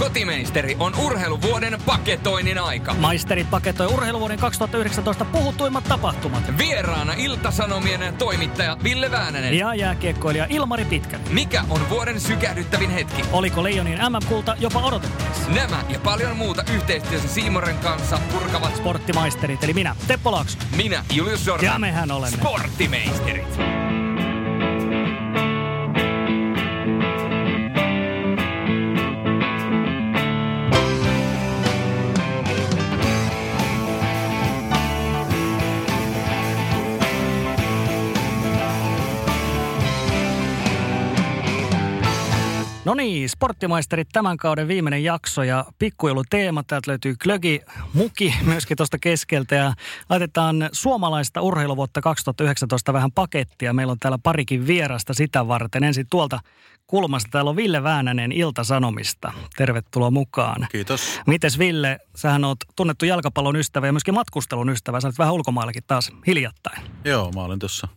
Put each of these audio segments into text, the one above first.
kotimeisteri, on urheiluvuoden paketoinnin aika. Maisterit paketoi urheiluvuoden 2019 puhutuimmat tapahtumat. Vieraana Iltasanomien toimittaja Ville Väänänen. Ja jääkiekkoilija Ilmari Pitkänen. Mikä on vuoden sykähdyttävin hetki? Oliko Leijonin MM-kulta jopa odotettavissa? Nämä ja paljon muuta yhteistyössä Siimoren kanssa purkavat Sporttimaisterit, eli minä, Teppo Laakso. minä, Julius Sorsa. Ja mehän olemme. Sporttimeisterit. No niin, Sporttimaisterit tämän kauden viimeinen jakso ja pikkujouluteema. Täältä löytyy Klögi Muki myöskin tuosta keskeltä ja laitetaan suomalaista urheiluvuotta 2019 vähän pakettia. Meillä on täällä parikin vierasta sitä varten. Ensin tuolta kulmasta täällä on Ville Väänänen Ilta-Sanomista. Tervetuloa mukaan. Kiitos. Mites Ville, sähän oot tunnettu jalkapallon ystävä ja myöskin matkustelun ystävä. Sä olet vähän ulkomaillakin taas hiljattain. Joo, mä olin tuossa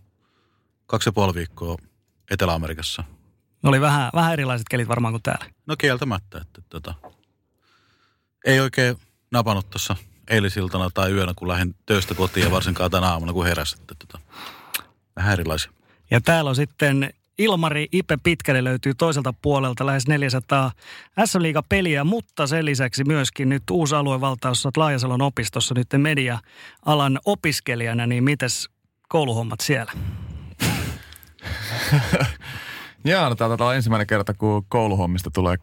kaksi ja puoli viikkoa Etelä-Amerikassa. Oli vähän, vähän erilaiset kelit varmaan kuin täällä. No kieltämättä, että tota, ei oikein napannut tuossa eilisiltana tai yönä, kun lähdin töistä kotiin ja varsinkaan tänä aamuna, kun heräsin. Että tota, vähän erilaisia. Ja täällä on sitten Ilmari Ipe Pitkälle löytyy toiselta puolelta lähes 400 s peliä mutta sen lisäksi myöskin nyt uusi aluevaltaus, olet Laajasalon opistossa nyt media-alan opiskelijana, niin mites kouluhommat siellä? Jaa, no tää on ensimmäinen kerta, kun kouluhommista tulee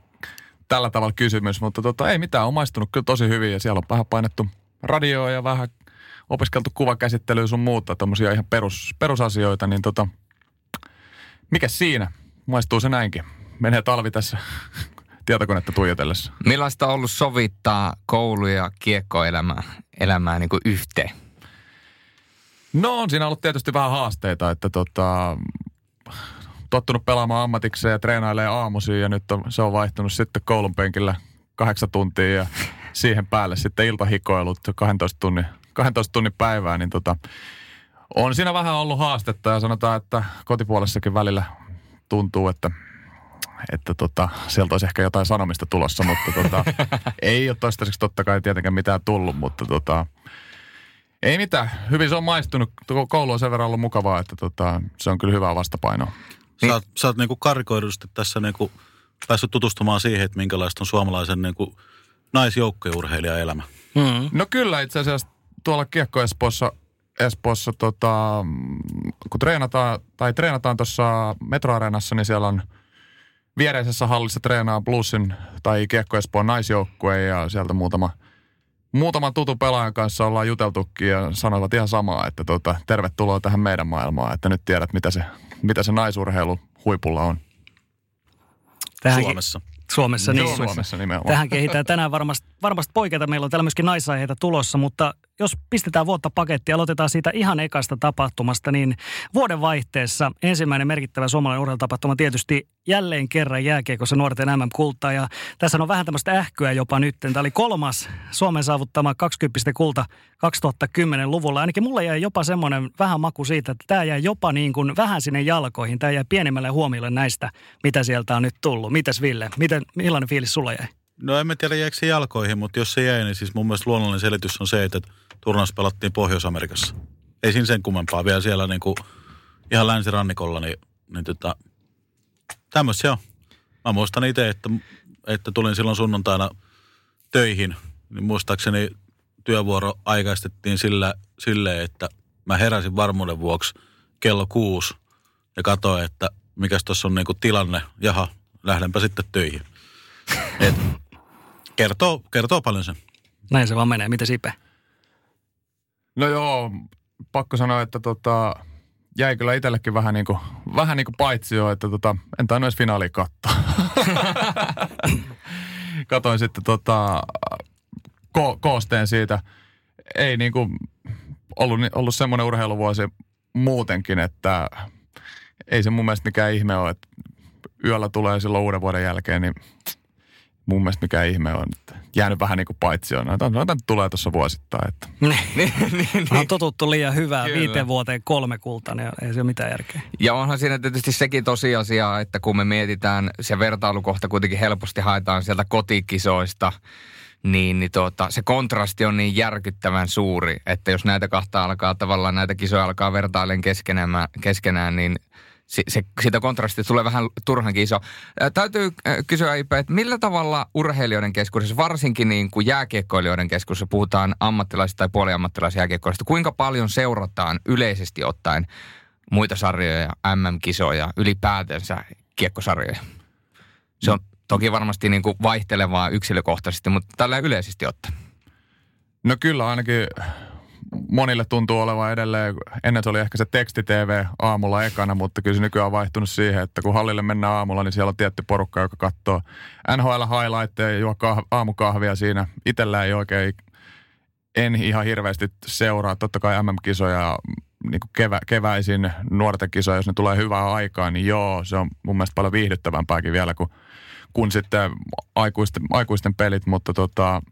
tällä tavalla kysymys, mutta tota, ei mitään, on maistunut kyllä tosi hyvin ja siellä on vähän painettu radioa ja vähän opiskeltu kuvakäsittelyä sun muuta, tommosia ihan perus, perusasioita, niin tota, mikä siinä? Maistuu se näinkin. Menee talvi tässä tietokonetta tuijotellessa. Millaista on ollut sovittaa koulu ja kiekkoelämää elämää niin kuin yhteen? No on siinä ollut tietysti vähän haasteita, että tota, tottunut pelaamaan ammatikseen ja treenailee aamuisin ja nyt on, se on vaihtunut sitten koulun penkillä kahdeksan tuntia ja siihen päälle sitten iltahikoilut 12 tunnin, 12 tunnin päivää, niin tota, on siinä vähän ollut haastetta ja sanotaan, että kotipuolessakin välillä tuntuu, että että tota, sieltä olisi ehkä jotain sanomista tulossa, mutta tota, ei ole toistaiseksi totta kai tietenkään mitään tullut, mutta tota, ei mitään. Hyvin se on maistunut. Koulu on sen verran ollut mukavaa, että tota, se on kyllä hyvää vastapainoa. Sä oot, sä oot niinku karikoidusti tässä niinku päässyt tutustumaan siihen, että minkälaista on suomalaisen niinku naisjoukkueurheilijan elämä. Hmm. No kyllä itse asiassa tuolla Kiekko Espoossa, Espoossa tota, kun treenataan, tai treenataan tuossa metroareenassa, niin siellä on viereisessä hallissa treenaa Bluesin tai Kiekko Espoon naisjoukkue ja sieltä muutama, muutaman tutun pelaajan kanssa ollaan juteltukin ja sanovat ihan samaa, että tota, tervetuloa tähän meidän maailmaan, että nyt tiedät mitä se, mitä se naisurheilu huipulla on. Tähänkin- Suomessa. Suomessa, niin. Suomessa nimenomaan. Tähän kehitään tänään varmasti, varmasti poiketa. Meillä on täällä myöskin naisaiheita tulossa, mutta jos pistetään vuotta pakettia, aloitetaan siitä ihan ekasta tapahtumasta, niin vuoden vaihteessa ensimmäinen merkittävä suomalainen urheilutapahtuma tietysti jälleen kerran jääkiekossa nuorten MM-kultaa. Ja tässä on vähän tämmöistä ähkyä jopa nyt. Tämä oli kolmas Suomen saavuttama 20 kulta 2010-luvulla. Ainakin mulle jäi jopa semmoinen vähän maku siitä, että tämä jäi jopa niin kuin vähän sinne jalkoihin. Tämä jäi pienemmälle huomiolle näistä, mitä sieltä on nyt tullut. Mitäs Ville, Miten, millainen fiilis sulla jäi? No en mä tiedä jääkö se jalkoihin, mutta jos se jäi, niin siis mun mielestä luonnollinen selitys on se, että turnaus pelattiin Pohjois-Amerikassa. Ei siinä sen kummempaa vielä siellä niinku ihan länsirannikolla, niin, niin tota, tämmöistä se on. Mä muistan itse, että, että tulin silloin sunnuntaina töihin, niin muistaakseni työvuoro aikaistettiin sillä, silleen, että mä heräsin varmuuden vuoksi kello kuusi ja katsoin, että mikäs tuossa on niinku tilanne. Jaha, lähdenpä sitten töihin. Et, kertoo, kertoo paljon sen. Näin se vaan menee. Miten Sipe? No joo, pakko sanoa, että tota, jäi kyllä itsellekin vähän niin kuin, vähän niin kuin paitsi jo, että tota, en tainnut edes finaalia katsoa. Katoin sitten tota, ko- koosteen siitä. Ei niin kuin ollut, ollut semmoinen urheiluvuosi muutenkin, että ei se mun mielestä mikään ihme ole, että yöllä tulee silloin uuden vuoden jälkeen, niin mun mielestä mikä ihme on, että jäänyt vähän niin kuin paitsi on. Noita, noita nyt tulee tuossa vuosittain. Että. Niin. niin, niin, On totuttu liian hyvää Kyllä. viiteen vuoteen kolme kultaa, niin ei se ole mitään järkeä. Ja onhan siinä tietysti sekin tosiasia, että kun me mietitään, se vertailukohta kuitenkin helposti haetaan sieltä kotikisoista, niin, niin tuota, se kontrasti on niin järkyttävän suuri, että jos näitä kahta alkaa tavallaan, näitä kisoja alkaa vertailen keskenään, keskenään niin se, se, siitä kontrastista tulee vähän turhankin iso. Ää, täytyy ää, kysyä Ipe, että millä tavalla urheilijoiden keskuudessa, varsinkin niin kuin jääkiekkoilijoiden keskuudessa, puhutaan ammattilaisista tai puoliammattilaisjääkiekkoilijoista, kuinka paljon seurataan yleisesti ottaen muita sarjoja, MM-kisoja, ylipäätänsä kiekkosarjoja? Se on toki varmasti niin kuin vaihtelevaa yksilökohtaisesti, mutta tällä yleisesti ottaen. No kyllä ainakin monille tuntuu olevan edelleen, ennen se oli ehkä se teksti-TV aamulla ekana, mutta kyllä se nykyään on vaihtunut siihen, että kun hallille mennään aamulla, niin siellä on tietty porukka, joka katsoo NHL highlightteja ja juo kah- aamukahvia siinä. Itellä ei oikein, en ihan hirveästi seuraa, totta kai MM-kisoja niin kuin kevä, keväisin nuorten kisoja, jos ne tulee hyvää aikaa, niin joo, se on mun mielestä paljon viihdyttävämpääkin vielä kuin, kuin sitten aikuisten, aikuisten pelit, mutta tota,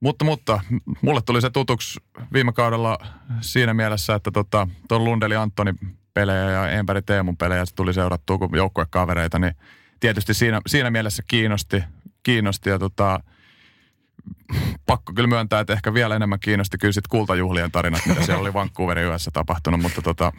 mutta, mutta mulle tuli se tutuksi viime kaudella siinä mielessä, että tota, tuon Lundeli Antoni pelejä ja Empäri Teemun pelejä se tuli seurattua kuin joukkuekavereita, niin tietysti siinä, siinä mielessä kiinnosti, kiinnosti ja tota, pakko kyllä myöntää, että ehkä vielä enemmän kiinnosti kyllä sitten kultajuhlien tarinat, mitä siellä oli Vancouverin yössä tapahtunut, mutta tota,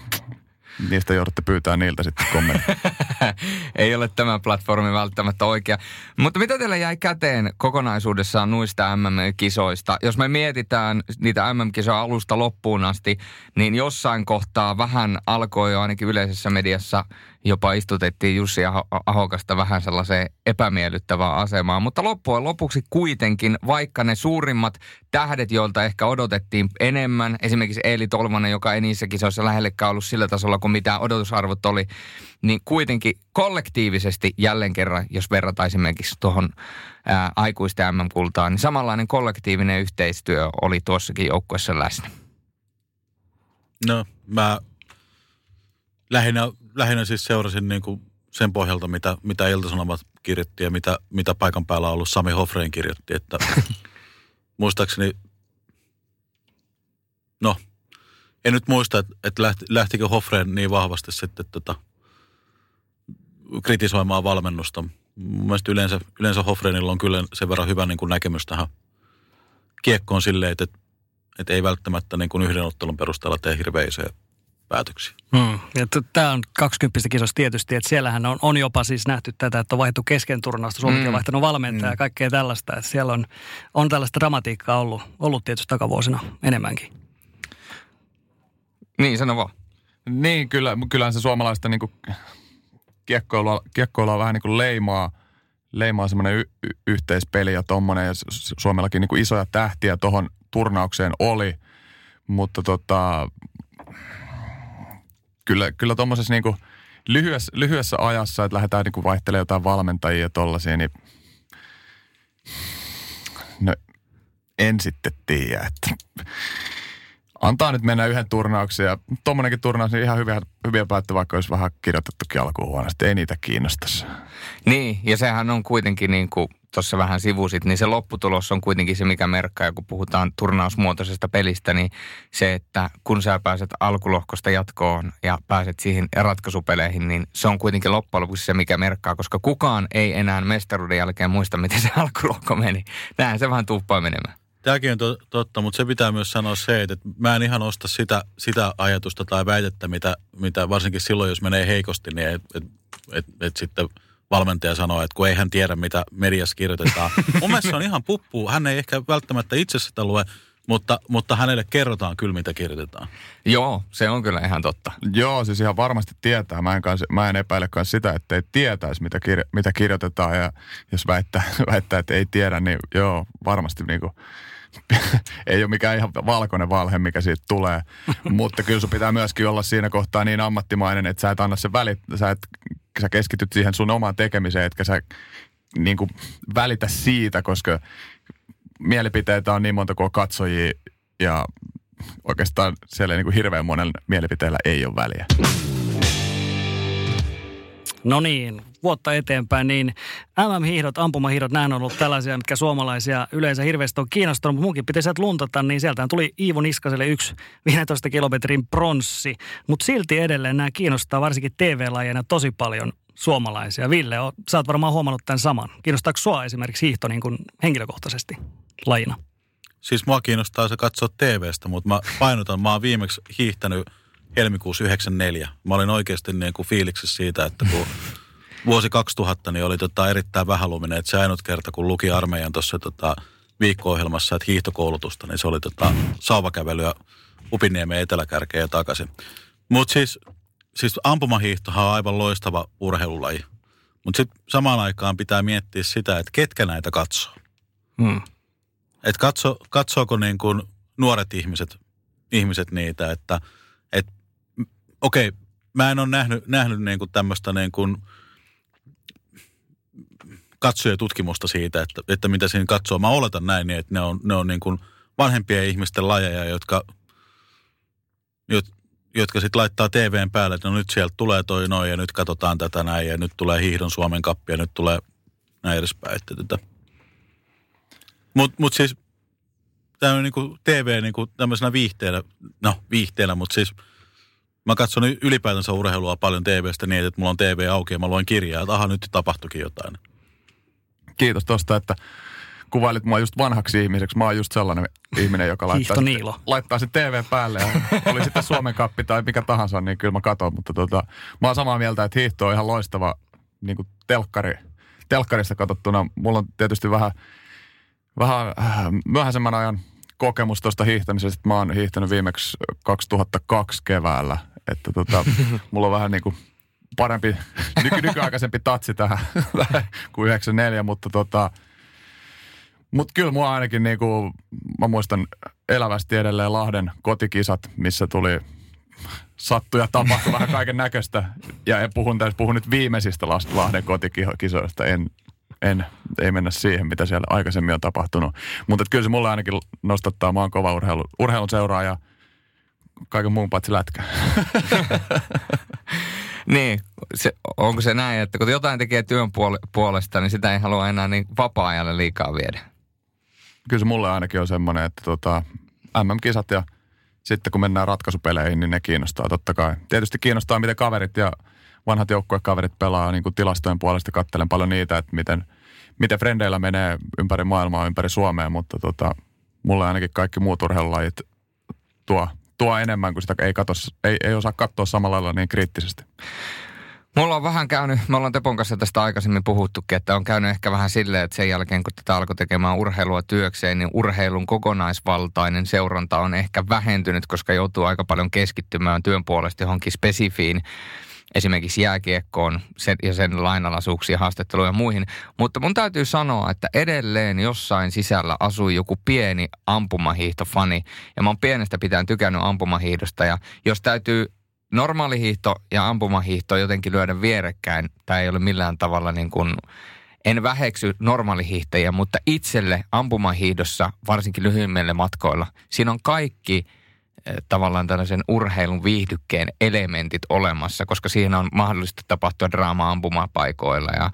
niistä joudutte pyytää niiltä sitten kommentteja. Ei ole tämä platformi välttämättä oikea. Mutta mitä teillä jäi käteen kokonaisuudessaan nuista MM-kisoista? Jos me mietitään niitä MM-kisoja alusta loppuun asti, niin jossain kohtaa vähän alkoi jo ainakin yleisessä mediassa jopa istutettiin Jussi Aho- Ahokasta vähän sellaiseen epämiellyttävään asemaan. Mutta loppujen lopuksi kuitenkin, vaikka ne suurimmat tähdet, joilta ehkä odotettiin enemmän, esimerkiksi Eeli Tolvanen, joka ei niissä kisoissa lähellekään ollut sillä tasolla kuin mitä odotusarvot oli, niin kuitenkin kollektiivisesti jälleen kerran, jos verrataan esimerkiksi tuohon ää, aikuisten MM-kultaan, niin samanlainen kollektiivinen yhteistyö oli tuossakin joukkueessa läsnä. No, mä lähinnä, lähinnä siis seurasin niin kuin sen pohjalta, mitä, mitä Ilta-Sanomat kirjoitti ja mitä, mitä paikan päällä on ollut Sami Hofrein kirjoitti, että muistaakseni, no, en nyt muista, että, että lähti, lähtikö Hofrein niin vahvasti sitten tota, kritisoimaan valmennusta. Mun mielestä yleensä, yleensä Hofreinilla on kyllä sen verran hyvä niin kuin näkemys tähän kiekkoon silleen, että, että ei välttämättä niin kuin yhden ottelun perusteella tee hirveän isoja päätöksiä. Hmm. Tämä on 20 kisossa tietysti, että siellähän on, on jopa siis nähty tätä, että on vaihdettu kesken turnausta, Suomikin on Mm. vaihtanut valmentajaa ja kaikkea tällaista. Että siellä on, on tällaista dramatiikkaa ollut, ollut tietysti takavuosina enemmänkin. Niin, sano vaan. Niin, kyllä, kyllähän se suomalaista niin kuin kiekkoilua, kiekkoilua vähän niin kuin leimaa, leimaa semmoinen y- y- yhteispeli ja tommonen. Ja Suomellakin niin kuin isoja tähtiä tuohon turnaukseen oli, mutta tota, kyllä, kyllä tuommoisessa niin lyhyessä, lyhyessä ajassa, että lähdetään niin vaihtelemaan jotain valmentajia ja tollaisia, niin no, en sitten tiedä, että antaa nyt mennä yhden turnauksen ja tuommoinenkin turnaus, niin ihan hyviä, hyviä päättö, vaikka olisi vähän kirjoitettukin alkuun huonosti. Ei niitä kiinnostaisi. Niin, ja sehän on kuitenkin niin kuin tuossa vähän sivusit, niin se lopputulos on kuitenkin se, mikä merkkaa, ja kun puhutaan turnausmuotoisesta pelistä, niin se, että kun sä pääset alkulohkosta jatkoon ja pääset siihen ratkaisupeleihin, niin se on kuitenkin loppujen lopuksi se, mikä merkkaa, koska kukaan ei enää mestaruuden jälkeen muista, miten se alkulohko meni. Näin se vähän tuuppaa menemään. Tämäkin on to, totta, mutta se pitää myös sanoa se, että mä en ihan osta sitä, sitä ajatusta tai väitettä, mitä, mitä varsinkin silloin, jos menee heikosti, niin et, et, et, et sitten valmentaja sanoo, että kun ei hän tiedä, mitä mediassa kirjoitetaan. Mun mielestä se on ihan puppu. Hän ei ehkä välttämättä itse sitä lue, mutta, mutta hänelle kerrotaan kyllä, mitä kirjoitetaan. Joo, se on kyllä ihan totta. Joo, siis ihan varmasti tietää. Mä en, kans, mä en epäile kans sitä, että ei tietäisi, mitä, kirja, mitä kirjoitetaan. Ja jos väittää, väittää, että ei tiedä, niin joo, varmasti niinku, ei ole mikään ihan valkoinen valhe, mikä siitä tulee. Mutta kyllä sun pitää myöskin olla siinä kohtaa niin ammattimainen, että sä et anna sen välit, sä, et, sä keskityt siihen sun omaan tekemiseen, etkä sä niin kuin välitä siitä, koska mielipiteitä on niin monta kuin katsojia ja oikeastaan siellä niin kuin hirveän monen mielipiteellä ei ole väliä. No niin, vuotta eteenpäin, niin MM-hiihdot, ampumahiihdot, nämä on ollut tällaisia, mitkä suomalaisia yleensä hirveästi on kiinnostunut, mutta munkin piti sieltä luntata, niin sieltä tuli Iivo Niskaselle yksi 15 kilometrin pronssi. Mutta silti edelleen nämä kiinnostaa varsinkin TV-lajeina tosi paljon suomalaisia. Ville, sä oot varmaan huomannut tämän saman. Kiinnostaako sua esimerkiksi hiihto niin kuin henkilökohtaisesti lajina? Siis mua kiinnostaa se katsoa TVstä, mutta mä painotan, mä oon viimeksi hiihtänyt helmikuussa 94. Mä olin oikeasti niin kuin fiiliksissä siitä, että kun vuosi 2000 niin oli tota erittäin vähäluminen, että se ainut kerta, kun luki armeijan tuossa tota viikko-ohjelmassa, että hiihtokoulutusta, niin se oli tota sauvakävelyä Upiniemen eteläkärkeen ja takaisin. Mutta siis, siis ampumahiihtohan on aivan loistava urheilulaji. Mutta sitten samaan aikaan pitää miettiä sitä, että ketkä näitä katsoo. Hmm. Et katso, katsoako niin kuin nuoret ihmiset, ihmiset niitä, että et, okei, mä en ole nähnyt, nähnyt niin kuin tämmöistä niin kuin katsojatutkimusta siitä, että, että mitä siinä katsoo. Mä oletan näin, niin, että ne on, ne on niin kuin vanhempien ihmisten lajeja, jotka, jotka sitten laittaa TVn päälle, että no nyt sieltä tulee toi noin ja nyt katsotaan tätä näin ja nyt tulee hiihdon Suomen kappi ja nyt tulee näin edespäin. Että tätä. Mutta mut siis tämä on niinku TV niinku tämmöisenä viihteenä, no viihteenä, mutta siis mä katson ylipäätänsä urheilua paljon TVstä niin, että mulla on TV auki ja mä luen kirjaa, että aha nyt tapahtuikin jotain. Kiitos tosta, että kuvailit mua just vanhaksi ihmiseksi. Mä oon just sellainen ihminen, joka laittaa, sitten, laittaa sen TV päälle ja oli sitten Suomen kappi tai mikä tahansa, niin kyllä mä katon. Mutta tota, mä oon samaa mieltä, että hiihto on ihan loistava niin kuin telkkari, telkkarista katsottuna. Mulla on tietysti vähän vähän äh, myöhäisemmän ajan kokemus tuosta hiihtämisestä. Mä oon hiihtänyt viimeksi 2002 keväällä. Että tota, mulla on vähän niin kuin parempi, nyky, nykyaikaisempi tatsi tähän kuin 94, mutta tota, mutta kyllä mua ainakin niin kuin, mä muistan elävästi edelleen Lahden kotikisat, missä tuli sattuja tapahtui vähän kaiken näköistä. Ja en puhun, puhun nyt viimeisistä Lahden kotikisoista, en en, ei mennä siihen, mitä siellä aikaisemmin on tapahtunut. Mutta kyllä se mulle ainakin nostattaa, mä oon kova urheilu, urheilun seuraaja, kaiken muun paitsi lätkä. niin, se, onko se näin, että kun jotain tekee työn puolesta, niin sitä ei halua enää niin vapaa-ajalle liikaa viedä? Kyllä se mulle ainakin on semmoinen, että tota, MM-kisat ja sitten kun mennään ratkaisupeleihin, niin ne kiinnostaa totta kai. Tietysti kiinnostaa, miten kaverit ja vanhat joukkuekaverit pelaa niin kuin tilastojen puolesta. Kattelen paljon niitä, että miten, miten frendeillä menee ympäri maailmaa, ympäri Suomea, mutta tota, mulle ainakin kaikki muut urheilulajit tuo, tuo enemmän, kun sitä ei, katos, ei, ei osaa katsoa samalla lailla niin kriittisesti. Mulla on vähän käynyt, me ollaan Tepon kanssa tästä aikaisemmin puhuttukin, että on käynyt ehkä vähän silleen, että sen jälkeen kun tätä alkoi tekemään urheilua työkseen, niin urheilun kokonaisvaltainen seuranta on ehkä vähentynyt, koska joutuu aika paljon keskittymään työn puolesta johonkin spesifiin esimerkiksi jääkiekkoon ja sen lainalaisuuksiin, haastatteluja ja muihin. Mutta mun täytyy sanoa, että edelleen jossain sisällä asui joku pieni ampumahiihtofani. Ja mä oon pienestä pitäen tykännyt ampumahiihdosta. Ja jos täytyy normaalihiihto ja ampumahiihto jotenkin lyödä vierekkäin, tämä ei ole millään tavalla niin kuin en väheksy normaalihiihtäjiä, mutta itselle ampumahiihdossa, varsinkin lyhyimmille matkoilla, siinä on kaikki – tavallaan tällaisen urheilun viihdykkeen elementit olemassa, koska siinä on mahdollista tapahtua draamaa ampumapaikoilla ja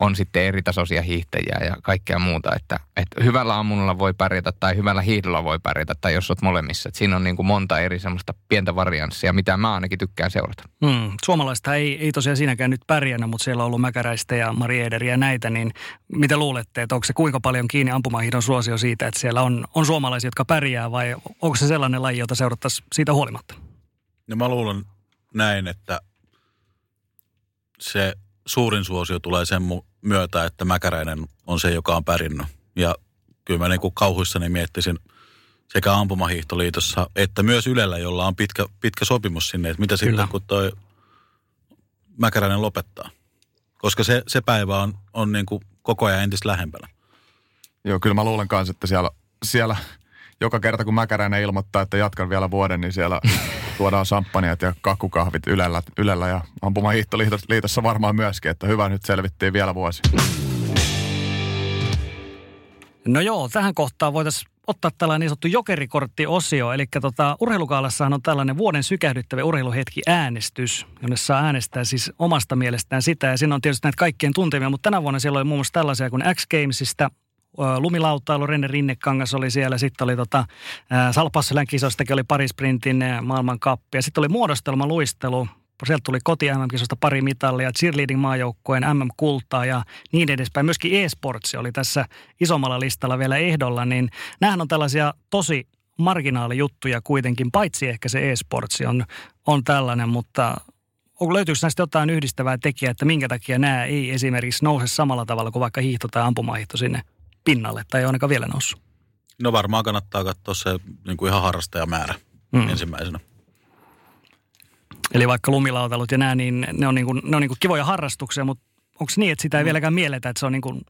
on sitten eri tasoisia hiihtäjiä ja kaikkea muuta. Että, että hyvällä ammunnolla voi pärjätä tai hyvällä hiihdolla voi pärjätä tai jos olet molemmissa. Että siinä on niin kuin monta eri semmoista pientä varianssia, mitä mä ainakin tykkään seurata. Hmm. Suomalaista ei, ei tosiaan siinäkään nyt pärjännyt, mutta siellä on ollut Mäkäräistä ja Mari Ederiä ja näitä. Niin mitä luulette, että onko se kuinka paljon kiinni ampumahiidon suosio siitä, että siellä on, on suomalaisia, jotka pärjää vai onko se sellainen laji, jota seurattaisiin siitä huolimatta? No mä luulen näin, että se suurin suosio tulee sen myötä, että Mäkäräinen on se, joka on pärjännyt. Ja kyllä mä niin kuin kauhuissani miettisin sekä Ampumahiihtoliitossa että myös Ylellä, jolla on pitkä, pitkä sopimus sinne, että mitä kyllä. sitten kun toi Mäkäräinen lopettaa. Koska se, se päivä on, on niin kuin koko ajan entistä lähempänä. Joo, kyllä mä luulen kanssa, että siellä, siellä joka kerta kun Mäkäräinen ilmoittaa, että jatkan vielä vuoden, niin siellä tuodaan samppaniat ja kakkukahvit Ylellä, ylellä ja ampumahiihtoliitossa varmaan myöskin, että hyvä nyt selvittiin vielä vuosi. No joo, tähän kohtaan voitaisiin ottaa tällainen niin sanottu jokerikorttiosio. Eli tota, urheilukaalassahan on tällainen vuoden sykähdyttävä urheiluhetki äänestys, jonne saa äänestää siis omasta mielestään sitä. Ja siinä on tietysti näitä kaikkien tuntemia, mutta tänä vuonna siellä oli muun muassa tällaisia kuin X Gamesista, lumilautailu, Renne Rinnekangas oli siellä, sitten oli tota, Salpasselän kisoistakin oli parisprintin maailmankappi ja sitten oli muodostelma luistelu, Sieltä tuli koti MM-kisosta pari mitallia, cheerleading maajoukkueen MM-kultaa ja niin edespäin. Myöskin e-sports oli tässä isommalla listalla vielä ehdolla, niin nämähän on tällaisia tosi marginaalijuttuja kuitenkin, paitsi ehkä se e-sportsi on, on tällainen, mutta löytyykö näistä jotain yhdistävää tekijää, että minkä takia nämä ei esimerkiksi nouse samalla tavalla kuin vaikka hiihto tai ampumahihto sinne pinnalle, tai ei ainakaan vielä noussut? No varmaan kannattaa katsoa se niin kuin ihan harrastajamäärä mm. ensimmäisenä. Eli vaikka lumilautalut ja nämä, niin ne on, niin kuin, ne on niin kuin kivoja harrastuksia, mutta onko niin, että sitä ei mm. vieläkään mielletä, että se on niin kuin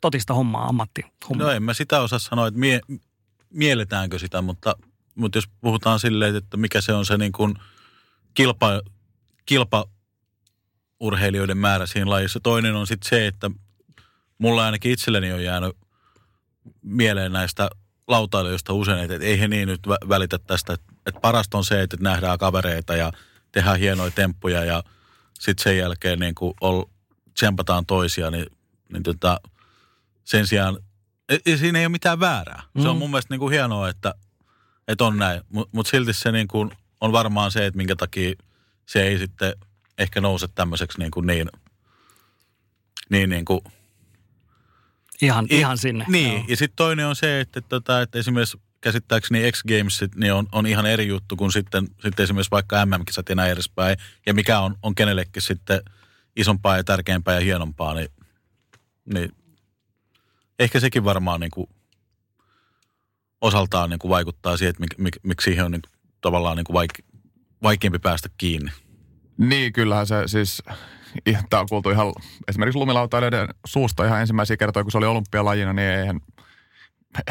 totista hommaa, ammatti No en mä sitä osaa sanoa, että mie, mielletäänkö sitä, mutta, mutta jos puhutaan silleen, että mikä se on se niin kuin kilpa, kilpa urheilijoiden määrä siinä lajissa. Toinen on sitten se, että mulla ainakin itselleni on jäänyt mieleen näistä lautailijoista usein, että ei he niin nyt välitä tästä, että, että parasta on se, että nähdään kavereita ja – tehdään hienoja temppuja ja sitten sen jälkeen niin kuin ol, tsempataan toisia, niin, niin tota, sen sijaan, ja siinä ei ole mitään väärää. Mm. Se on mm. mun mielestä niin kuin hienoa, että, että on näin, mutta mut silti se niin kuin on varmaan se, että minkä takia se ei sitten ehkä nouse tämmöiseksi niin, kuin niin, niin, niin kuin, Ihan, i, ihan sinne. Niin, Joo. ja sitten toinen on se, että, että, tota, että esimerkiksi käsittääkseni X Games niin on, on ihan eri juttu kuin sitten, sitten esimerkiksi vaikka MM-kisat ja näin edespäin. Ja mikä on, on kenellekin sitten isompaa ja tärkeämpää ja hienompaa, niin, niin ehkä sekin varmaan niin kuin osaltaan niin kuin vaikuttaa siihen, että mik, mik, miksi siihen on niin kuin, tavallaan niin kuin vaike, vaikeampi päästä kiinni. Niin, kyllähän se siis, tämä on kuultu ihan esimerkiksi lumilautailijoiden suusta ihan ensimmäisiä kertoja, kun se oli olympialajina, niin eihän –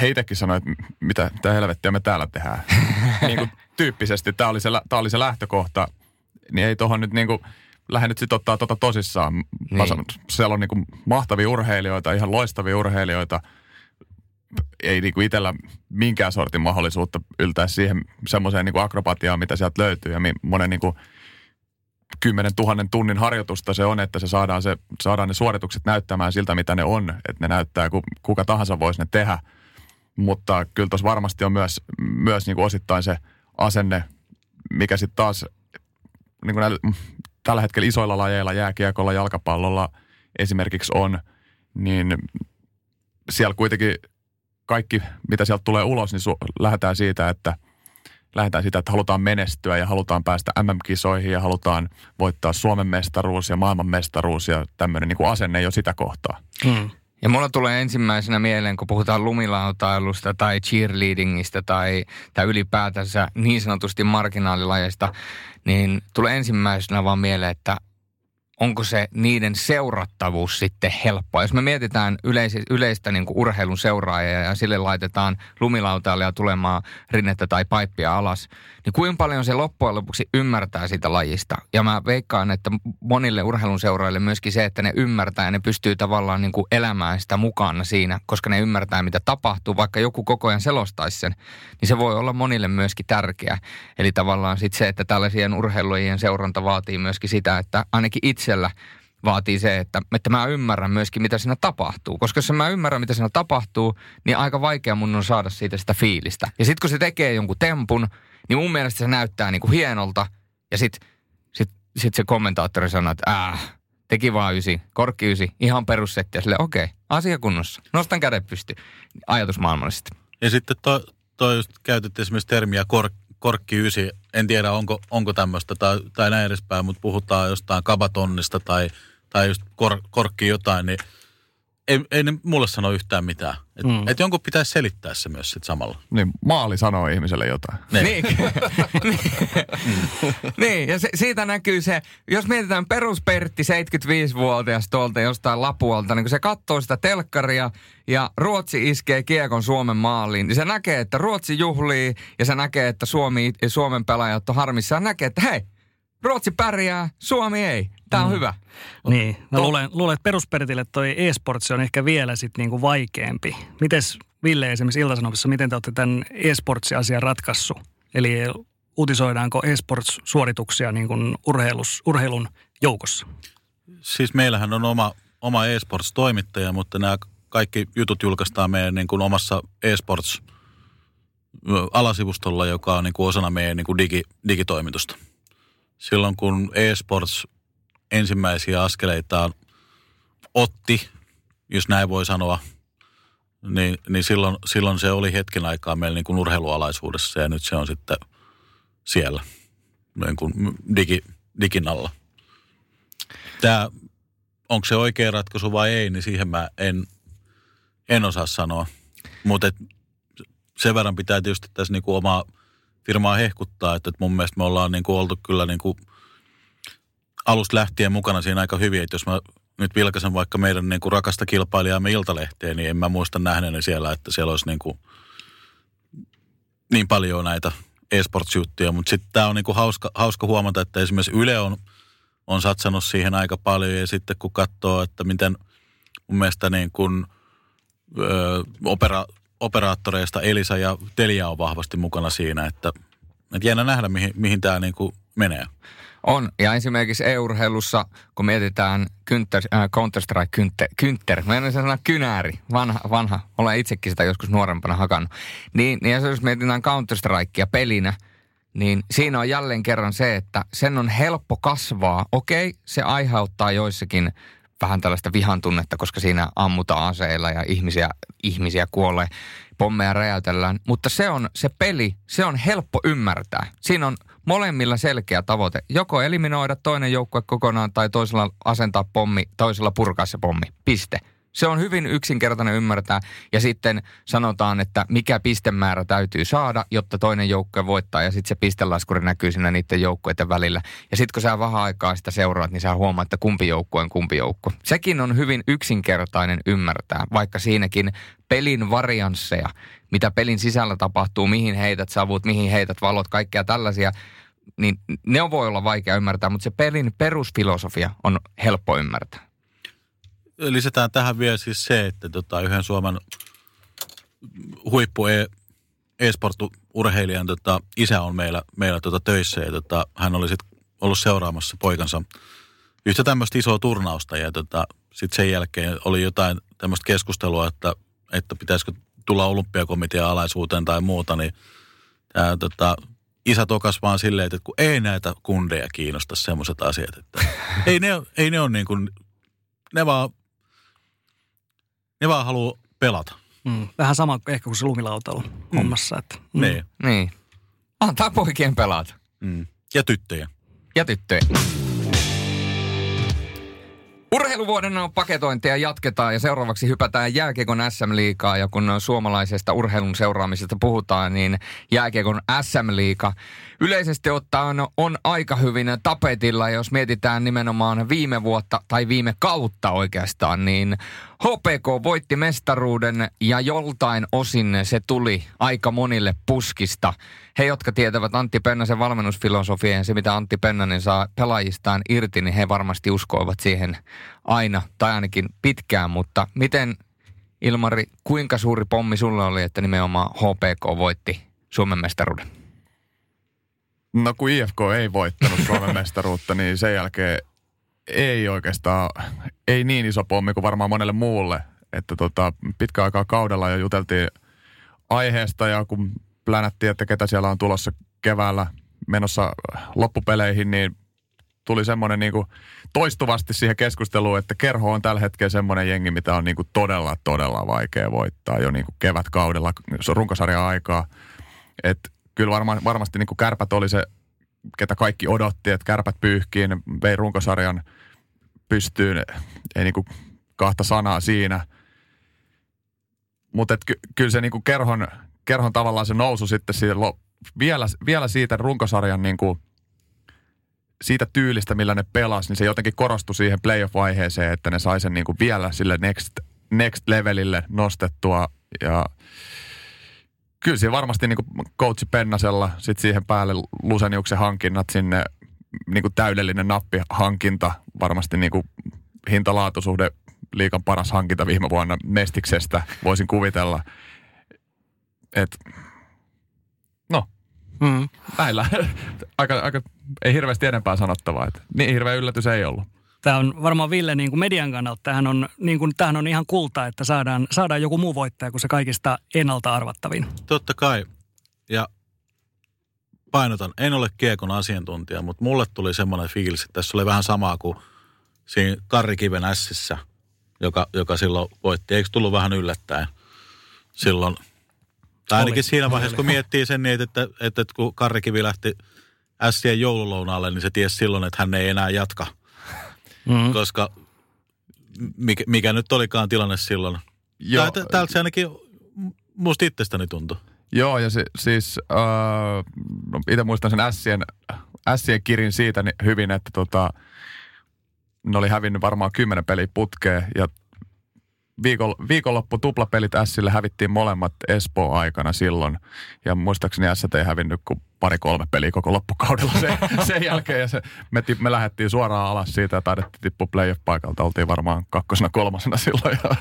heitäkin sanoi, että mitä, mitä helvettiä me täällä tehdään. niin kuin tyyppisesti, tämä oli, se, tämä oli se lähtökohta, niin ei tuohon nyt niin kuin, lähde nyt sitten ottaa tota tosissaan. Niin. Sanon, siellä on niin kuin mahtavia urheilijoita, ihan loistavia urheilijoita. Ei niin kuin itsellä minkään sortin mahdollisuutta yltää siihen semmoiseen niin akrobatiaan, mitä sieltä löytyy. Ja monen niin kuin kymmenen tuhannen tunnin harjoitusta se on, että se saadaan, se, saadaan ne suoritukset näyttämään siltä, mitä ne on. Että ne näyttää, kuka tahansa voisi ne tehdä – mutta kyllä tuossa varmasti on myös, myös niin kuin osittain se asenne, mikä sitten taas niin kuin näillä, tällä hetkellä isoilla lajeilla, jääkiekolla, jalkapallolla esimerkiksi on, niin siellä kuitenkin kaikki, mitä sieltä tulee ulos, niin su- lähdetään siitä, että lähdetään siitä, että halutaan menestyä ja halutaan päästä MM-kisoihin ja halutaan voittaa Suomen mestaruus ja maailman mestaruus ja tämmöinen niin kuin asenne jo sitä kohtaa. Hmm. Ja mulla tulee ensimmäisenä mieleen, kun puhutaan lumilautailusta tai cheerleadingistä tai, tai ylipäätänsä niin sanotusti marginaalilajeista, niin tulee ensimmäisenä vaan mieleen, että onko se niiden seurattavuus sitten helppoa? Jos me mietitään yleis- yleistä niin kuin urheilun seuraajia ja sille laitetaan lumilautailija tulemaan rinnettä tai paippia alas, niin kuinka paljon se loppujen lopuksi ymmärtää sitä lajista? Ja mä veikkaan, että monille urheilun seuraajille myöskin se, että ne ymmärtää ja ne pystyy tavallaan niin kuin elämään sitä mukana siinä, koska ne ymmärtää, mitä tapahtuu. Vaikka joku koko ajan selostaisi sen, niin se voi olla monille myöskin tärkeä. Eli tavallaan sitten se, että tällaisien urheilujien seuranta vaatii myöskin sitä, että ainakin itsellä vaatii se, että, että mä ymmärrän myöskin, mitä siinä tapahtuu. Koska jos mä ymmärrän, mitä siinä tapahtuu, niin aika vaikea mun on saada siitä sitä fiilistä. Ja sitten kun se tekee jonkun tempun, niin mun mielestä se näyttää niin kuin hienolta. Ja sitten sit, sit se kommentaattori sanoo, että äh, teki vaan ysi, korkki ysi, ihan perussetti. Ja sille okei, okay, asia kunnossa. Nostan käden pysty ajatusmaailmallisesti. Ja sitten toi, toi just käytit esimerkiksi termiä kork, korkki ysi. En tiedä, onko, onko tämmöistä tai, tai näin edespäin, mutta puhutaan jostain kabatonnista tai, tai just kor, korkki jotain, niin – ei, ei ne mulle sano yhtään mitään. Et, mm. et jonkun pitäisi selittää se myös sit samalla. Niin, maali sanoo ihmiselle jotain. Niin. niin. niin, ja se, siitä näkyy se, jos mietitään peruspertti 75-vuotias tuolta jostain Lapuolta, niin kun se katsoo sitä telkkaria ja Ruotsi iskee kiekon Suomen maaliin, niin se näkee, että Ruotsi juhlii ja se näkee, että Suomi, Suomen pelaajat on harmissaan. Näkee, että hei, Ruotsi pärjää, Suomi ei. Tämä on mm. hyvä. Niin, mä luulen, luulen, että perusperitille toi e-sports on ehkä vielä sit niinku vaikeampi. Mites Ville esimerkiksi Iltasanomissa, miten te olette tämän e-sports-asian ratkaissut? Eli uutisoidaanko e-sports-suorituksia niin kuin urheilus, urheilun joukossa? Siis meillähän on oma, oma e-sports-toimittaja, mutta nämä kaikki jutut julkaistaan meidän niin kuin omassa e-sports alasivustolla, joka on niin kuin osana meidän niin kuin digi, digitoimitusta. Silloin kun e-sports ensimmäisiä askeleitaan otti, jos näin voi sanoa, niin, niin silloin, silloin se oli hetken aikaa meillä niin kuin urheilualaisuudessa ja nyt se on sitten siellä niin kuin digi, digin alla. Tämä, onko se oikea ratkaisu vai ei, niin siihen mä en, en osaa sanoa. Mutta sen verran pitää tietysti tässä niin kuin omaa firmaa hehkuttaa, että, että mun mielestä me ollaan niin kuin oltu kyllä niin kuin alusta lähtien mukana siinä aika hyvin, että jos mä nyt vilkaisen vaikka meidän niin kuin rakasta kilpailijaamme Iltalehteen, niin en mä muista nähneeni siellä, että siellä olisi niin, kuin niin paljon näitä e-sports-juttuja. Mutta sitten tämä on niin kuin hauska, hauska huomata, että esimerkiksi Yle on, on satsannut siihen aika paljon ja sitten kun katsoo, että miten mun mielestä niin kuin, ö, opera, operaattoreista Elisa ja Telia on vahvasti mukana siinä, että, että jännä nähdä, mihin, mihin tämä niin kuin menee. On, ja esimerkiksi e-urheilussa, kun mietitään Kynter, äh, Counter-Strike Kynter, Kynter mä en sanoa kynääri, vanha, vanha, olen itsekin sitä joskus nuorempana hakannut, niin, niin jos mietitään Counter-Strikea pelinä, niin siinä on jälleen kerran se, että sen on helppo kasvaa. Okei, se aiheuttaa joissakin vähän tällaista vihan tunnetta, koska siinä ammutaan aseilla ja ihmisiä, ihmisiä kuolee, pommeja räjäytellään. Mutta se on se peli, se on helppo ymmärtää. Siinä on molemmilla selkeä tavoite. Joko eliminoida toinen joukkue kokonaan tai toisella asentaa pommi, toisella purkaa se pommi. Piste. Se on hyvin yksinkertainen ymmärtää. Ja sitten sanotaan, että mikä pistemäärä täytyy saada, jotta toinen joukkue voittaa. Ja sitten se pistelaskuri näkyy siinä niiden joukkueiden välillä. Ja sitten kun sä vähän aikaa sitä seuraat, niin sä huomaat, että kumpi joukkue on kumpi joukkue. Sekin on hyvin yksinkertainen ymmärtää, vaikka siinäkin pelin variansseja, mitä pelin sisällä tapahtuu, mihin heität savut, mihin heität valot, kaikkea tällaisia, niin ne voi olla vaikea ymmärtää, mutta se pelin perusfilosofia on helppo ymmärtää lisätään tähän vielä siis se, että tota, yhden Suomen huippu e- e-sport-urheilijan tota, isä on meillä, meillä tota, töissä ja tota, hän oli sitten ollut seuraamassa poikansa yhtä tämmöistä isoa turnausta ja tota, sitten sen jälkeen oli jotain tämmöistä keskustelua, että, että pitäisikö tulla olympiakomitean alaisuuteen tai muuta, niin tämä tota, isä tokas vaan silleen, että kun ei näitä kundeja kiinnosta semmoiset asiat, että ei ne, ei ne ole niin kuin, ne vaan ne vaan haluaa pelata. Mm, vähän sama ehkä kuin se lumilautailu mm. hommassa. Että, mm. Niin. niin. Antaa poikien pelata. Mm. Ja tyttöjä. Ja tyttöjä. Urheiluvuoden on paketointia jatketaan ja seuraavaksi hypätään jääkiekon SM-liikaa ja kun suomalaisesta urheilun seuraamisesta puhutaan, niin jääkiekon SM-liiga yleisesti ottaen on aika hyvin tapetilla. Jos mietitään nimenomaan viime vuotta tai viime kautta oikeastaan, niin HPK voitti mestaruuden ja joltain osin se tuli aika monille puskista. He, jotka tietävät Antti Pennasen valmennusfilosofian ja se, mitä Antti Pennanen saa pelaajistaan irti, niin he varmasti uskoivat siihen aina tai ainakin pitkään. Mutta miten, Ilmari, kuinka suuri pommi sulla oli, että nimenomaan HPK voitti Suomen mestaruuden? No kun IFK ei voittanut Suomen mestaruutta, niin sen jälkeen ei oikeastaan, ei niin iso pommi kuin varmaan monelle muulle. Että tota, pitkä aikaa kaudella jo juteltiin aiheesta ja kun plänättiin, että ketä siellä on tulossa keväällä menossa loppupeleihin, niin tuli semmoinen niin kuin toistuvasti siihen keskusteluun, että kerho on tällä hetkellä semmoinen jengi, mitä on niin kuin todella, todella vaikea voittaa jo niin kuin kevätkaudella, runkosarjan aikaa. Että kyllä varma, varmasti niin kuin kärpät oli se, ketä kaikki odotti, että kärpät pyyhkiin, vei runkosarjan pystyyn, ei niin kuin kahta sanaa siinä. Mutta ky, kyllä se niin kuin kerhon, kerhon tavallaan se nousu sitten siitä, vielä, vielä siitä runkosarjan niin kuin, siitä tyylistä, millä ne pelas, niin se jotenkin korostui siihen playoff-vaiheeseen, että ne sai sen niin kuin vielä sille next, next levelille nostettua. Ja kyllä siinä varmasti niin kuin coachi Pennasella, sitten siihen päälle Luseniuksen hankinnat sinne niin kuin täydellinen nappihankinta. Varmasti niin kuin hinta-laatusuhde liikan paras hankinta viime vuonna Mestiksestä, voisin kuvitella. Et, no, Mm. näillä. aika, aika, ei hirveästi enempää sanottavaa. Et niin hirveä yllätys ei ollut. Tämä on varmaan Ville niin kuin median kannalta, tämähän on, niin kuin, tämähän on ihan kulta, että saadaan, saadaan joku muu voittaja kuin se kaikista ennalta arvattavin. Totta kai. Ja painotan, en ole kiekon asiantuntija, mutta mulle tuli semmoinen fiilis, että tässä oli vähän samaa kuin siinä Karrikiven ässissä, joka, joka silloin voitti. Eikö tullut vähän yllättäen silloin? Tai ainakin Oli. siinä vaiheessa, kun miettii sen niin, että, että, että kun Karrikivi lähti ässien joululounaalle, niin se tiesi silloin, että hän ei enää jatka. Mm. Koska mikä, mikä nyt olikaan tilanne silloin. Joo. Tää- Täältä se ainakin musta itsestäni tuntui. Joo, ja se, siis äh, no, itse muistan sen Sien, Sien kirin siitä niin hyvin, että tota, ne oli hävinnyt varmaan kymmenen peliä putkeen ja viikon, viikonloppu tuplapelit Sille hävittiin molemmat Espoo aikana silloin. Ja muistaakseni S ei hävinnyt kuin pari-kolme peliä koko loppukaudella sen, sen jälkeen. Ja se, me, me lähdettiin suoraan alas siitä ja taidettiin tippua playoff-paikalta. Oltiin varmaan kakkosena, kolmasena silloin. Ja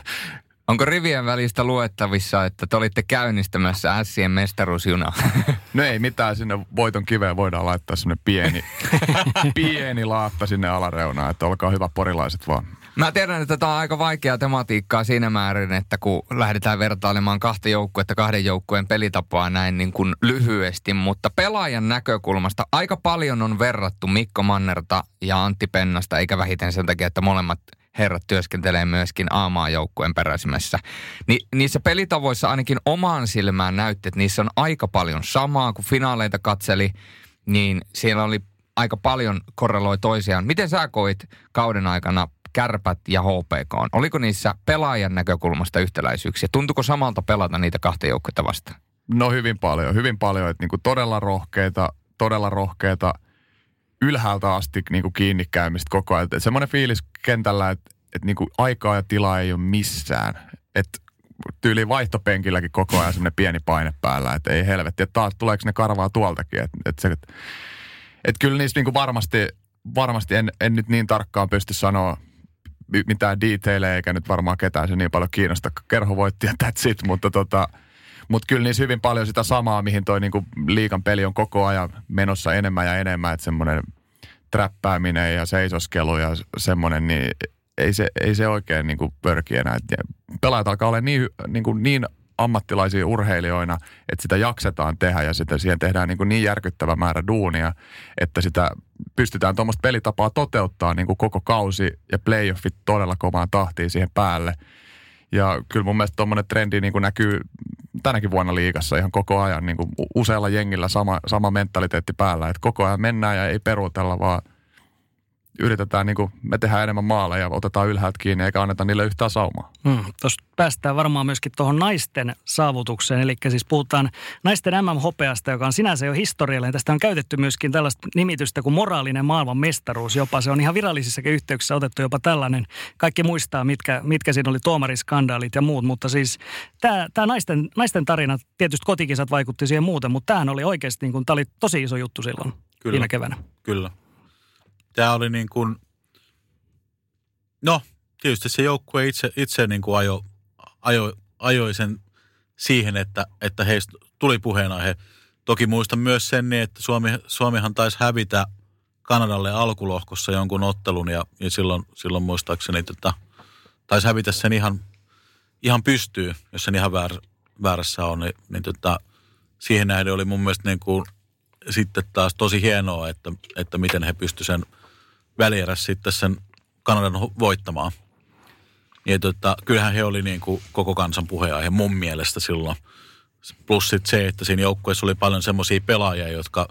Onko rivien välistä luettavissa, että te olitte käynnistämässä Ässien mestaruusjuna? No ei mitään, sinne voiton kiveen voidaan laittaa semmoinen pieni, pieni laatta sinne alareunaan, että olkaa hyvä porilaiset vaan. Mä tiedän, että tämä on aika vaikeaa tematiikkaa siinä määrin, että kun lähdetään vertailemaan kahta joukkuetta, kahden joukkueen pelitapaa näin niin kuin lyhyesti, mutta pelaajan näkökulmasta aika paljon on verrattu Mikko Mannerta ja Antti Pennasta, eikä vähiten sen takia, että molemmat herrat työskentelee myöskin A-maajoukkueen peräisimessä. Ni, niissä pelitavoissa ainakin omaan silmään näytti, että niissä on aika paljon samaa, kun finaaleita katseli, niin siellä oli aika paljon korreloi toisiaan. Miten sä koit kauden aikana kärpät ja HPK? Oliko niissä pelaajan näkökulmasta yhtäläisyyksiä? Tuntuko samalta pelata niitä kahta joukkuetta vastaan? No hyvin paljon, hyvin paljon, että niinku todella rohkeita, todella rohkeita ylhäältä asti niinku kiinni käymistä koko ajan. Et semmoinen fiilis kentällä, että et niinku aikaa ja tilaa ei ole missään. Että tyyli vaihtopenkilläkin koko ajan semmoinen pieni paine päällä, että ei helvetti, että taas tuleeko ne karvaa tuoltakin. Että et se, et, et kyllä niistä niinku varmasti, varmasti en, en nyt niin tarkkaan pysty sanoa mitään detaileja, eikä nyt varmaan ketään se niin paljon kiinnosta. Kerho voitti ja that's it, mutta tota, mutta kyllä niissä hyvin paljon sitä samaa, mihin toi niinku liikan peli on koko ajan menossa enemmän ja enemmän, että semmoinen träppääminen ja seisoskelu ja semmoinen, niin ei se, ei se oikein niinku pörki enää. Pelaajat alkaa olla niin, niinku niin ammattilaisia urheilijoina, että sitä jaksetaan tehdä ja sitä, siihen tehdään niin, niin järkyttävä määrä duunia, että sitä pystytään tuommoista pelitapaa toteuttaa niin kuin koko kausi ja playoffit todella kovaan tahtiin siihen päälle. Ja kyllä mun mielestä tuommoinen trendi niin kuin näkyy tänäkin vuonna liigassa ihan koko ajan niin kuin usealla jengillä sama, sama mentaliteetti päällä, että koko ajan mennään ja ei peruutella, vaan yritetään, niin kuin, me tehdään enemmän maaleja, otetaan ylhäältä kiinni eikä anneta niille yhtään saumaa. Hmm. Tuosta päästään varmaan myöskin tuohon naisten saavutukseen, eli siis puhutaan naisten MM-hopeasta, joka on sinänsä jo historiallinen. Tästä on käytetty myöskin tällaista nimitystä kuin moraalinen maailmanmestaruus jopa. Se on ihan virallisissakin yhteyksissä otettu jopa tällainen. Kaikki muistaa, mitkä, mitkä siinä oli tuomariskandaalit ja muut, mutta siis tämä, tämä naisten, naisten tarina, tietysti kotikisat vaikutti siihen muuten, mutta tämähän oli oikeasti, niin kuin, tämä oli tosi iso juttu silloin Kyllä. viime keväänä. Kyllä. Tämä oli niin kuin, no tietysti se joukkue itse, itse niin kuin ajo, ajo, ajoi sen siihen, että, että heistä tuli puheenaihe. Toki muistan myös sen, niin, että Suomi, Suomihan taisi hävitä Kanadalle alkulohkossa jonkun ottelun ja, ja silloin, silloin muistaakseni tota, taisi hävitä sen ihan, ihan pystyy, jos sen ihan väär, väärässä on, niin, niin tota, siihen nähden oli mun mielestä niin kuin sitten taas tosi hienoa, että, että miten he pystyivät sen välierässä sitten sen Kanadan voittamaan. Ja tota, kyllähän he oli niin kuin koko kansan puheenaihe mun mielestä silloin. Plus sit se, että siinä joukkueessa oli paljon semmoisia pelaajia, jotka,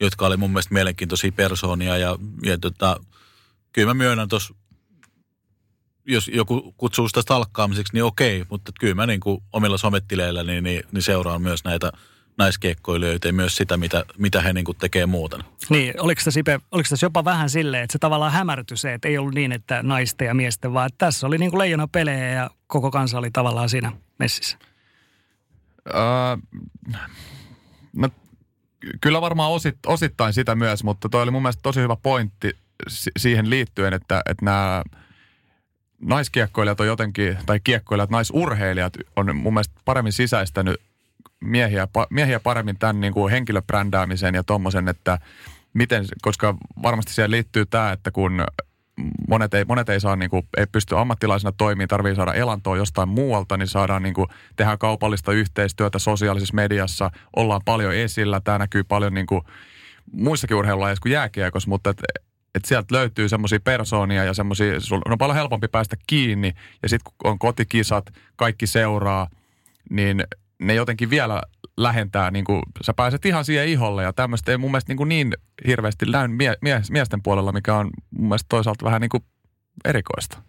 jotka oli mun mielestä mielenkiintoisia persoonia. Ja, ja tota, kyllä mä myönnän tuossa, jos joku kutsuu sitä stalkkaamiseksi, niin okei. Mutta kyllä mä niin kuin omilla sometileillä niin, niin, niin seuraan myös näitä naiskeikkoilijoita ja myös sitä, mitä, mitä he niin kuin tekee muuten. Niin, oliko tässä, Ipe, oliko tässä jopa vähän silleen, että se tavallaan hämärtyi se, että ei ollut niin, että naisten ja miesten, vaan että tässä oli niin kuin leijona pelejä ja koko kansa oli tavallaan siinä messissä. Öö, no, kyllä varmaan osit, osittain sitä myös, mutta toi oli mun mielestä tosi hyvä pointti si- siihen liittyen, että, että nämä naiskiekkoilijat on jotenkin, tai kiekkoilijat, naisurheilijat on mun mielestä paremmin sisäistänyt miehiä, miehiä paremmin tämän niin kuin henkilöbrändäämisen ja tommosen, että miten, koska varmasti siihen liittyy tämä, että kun monet ei, monet ei saa niin kuin, ei pysty ammattilaisena toimimaan, tarvii saada elantoa jostain muualta, niin saadaan niin kuin, tehdä kaupallista yhteistyötä sosiaalisessa mediassa, ollaan paljon esillä, tämä näkyy paljon niin kuin, muissakin urheilulajeissa kuin jääkiekossa, mutta et, et sieltä löytyy semmoisia persoonia ja semmoisia, on paljon helpompi päästä kiinni. Ja sitten kun on kotikisat, kaikki seuraa, niin ne jotenkin vielä lähentää, niin kuin, sä pääset ihan siihen iholle ja tämmöistä ei mun mielestä niin, kuin niin hirveästi näy mie- mie- miesten puolella, mikä on mun mielestä toisaalta vähän niin kuin erikoista.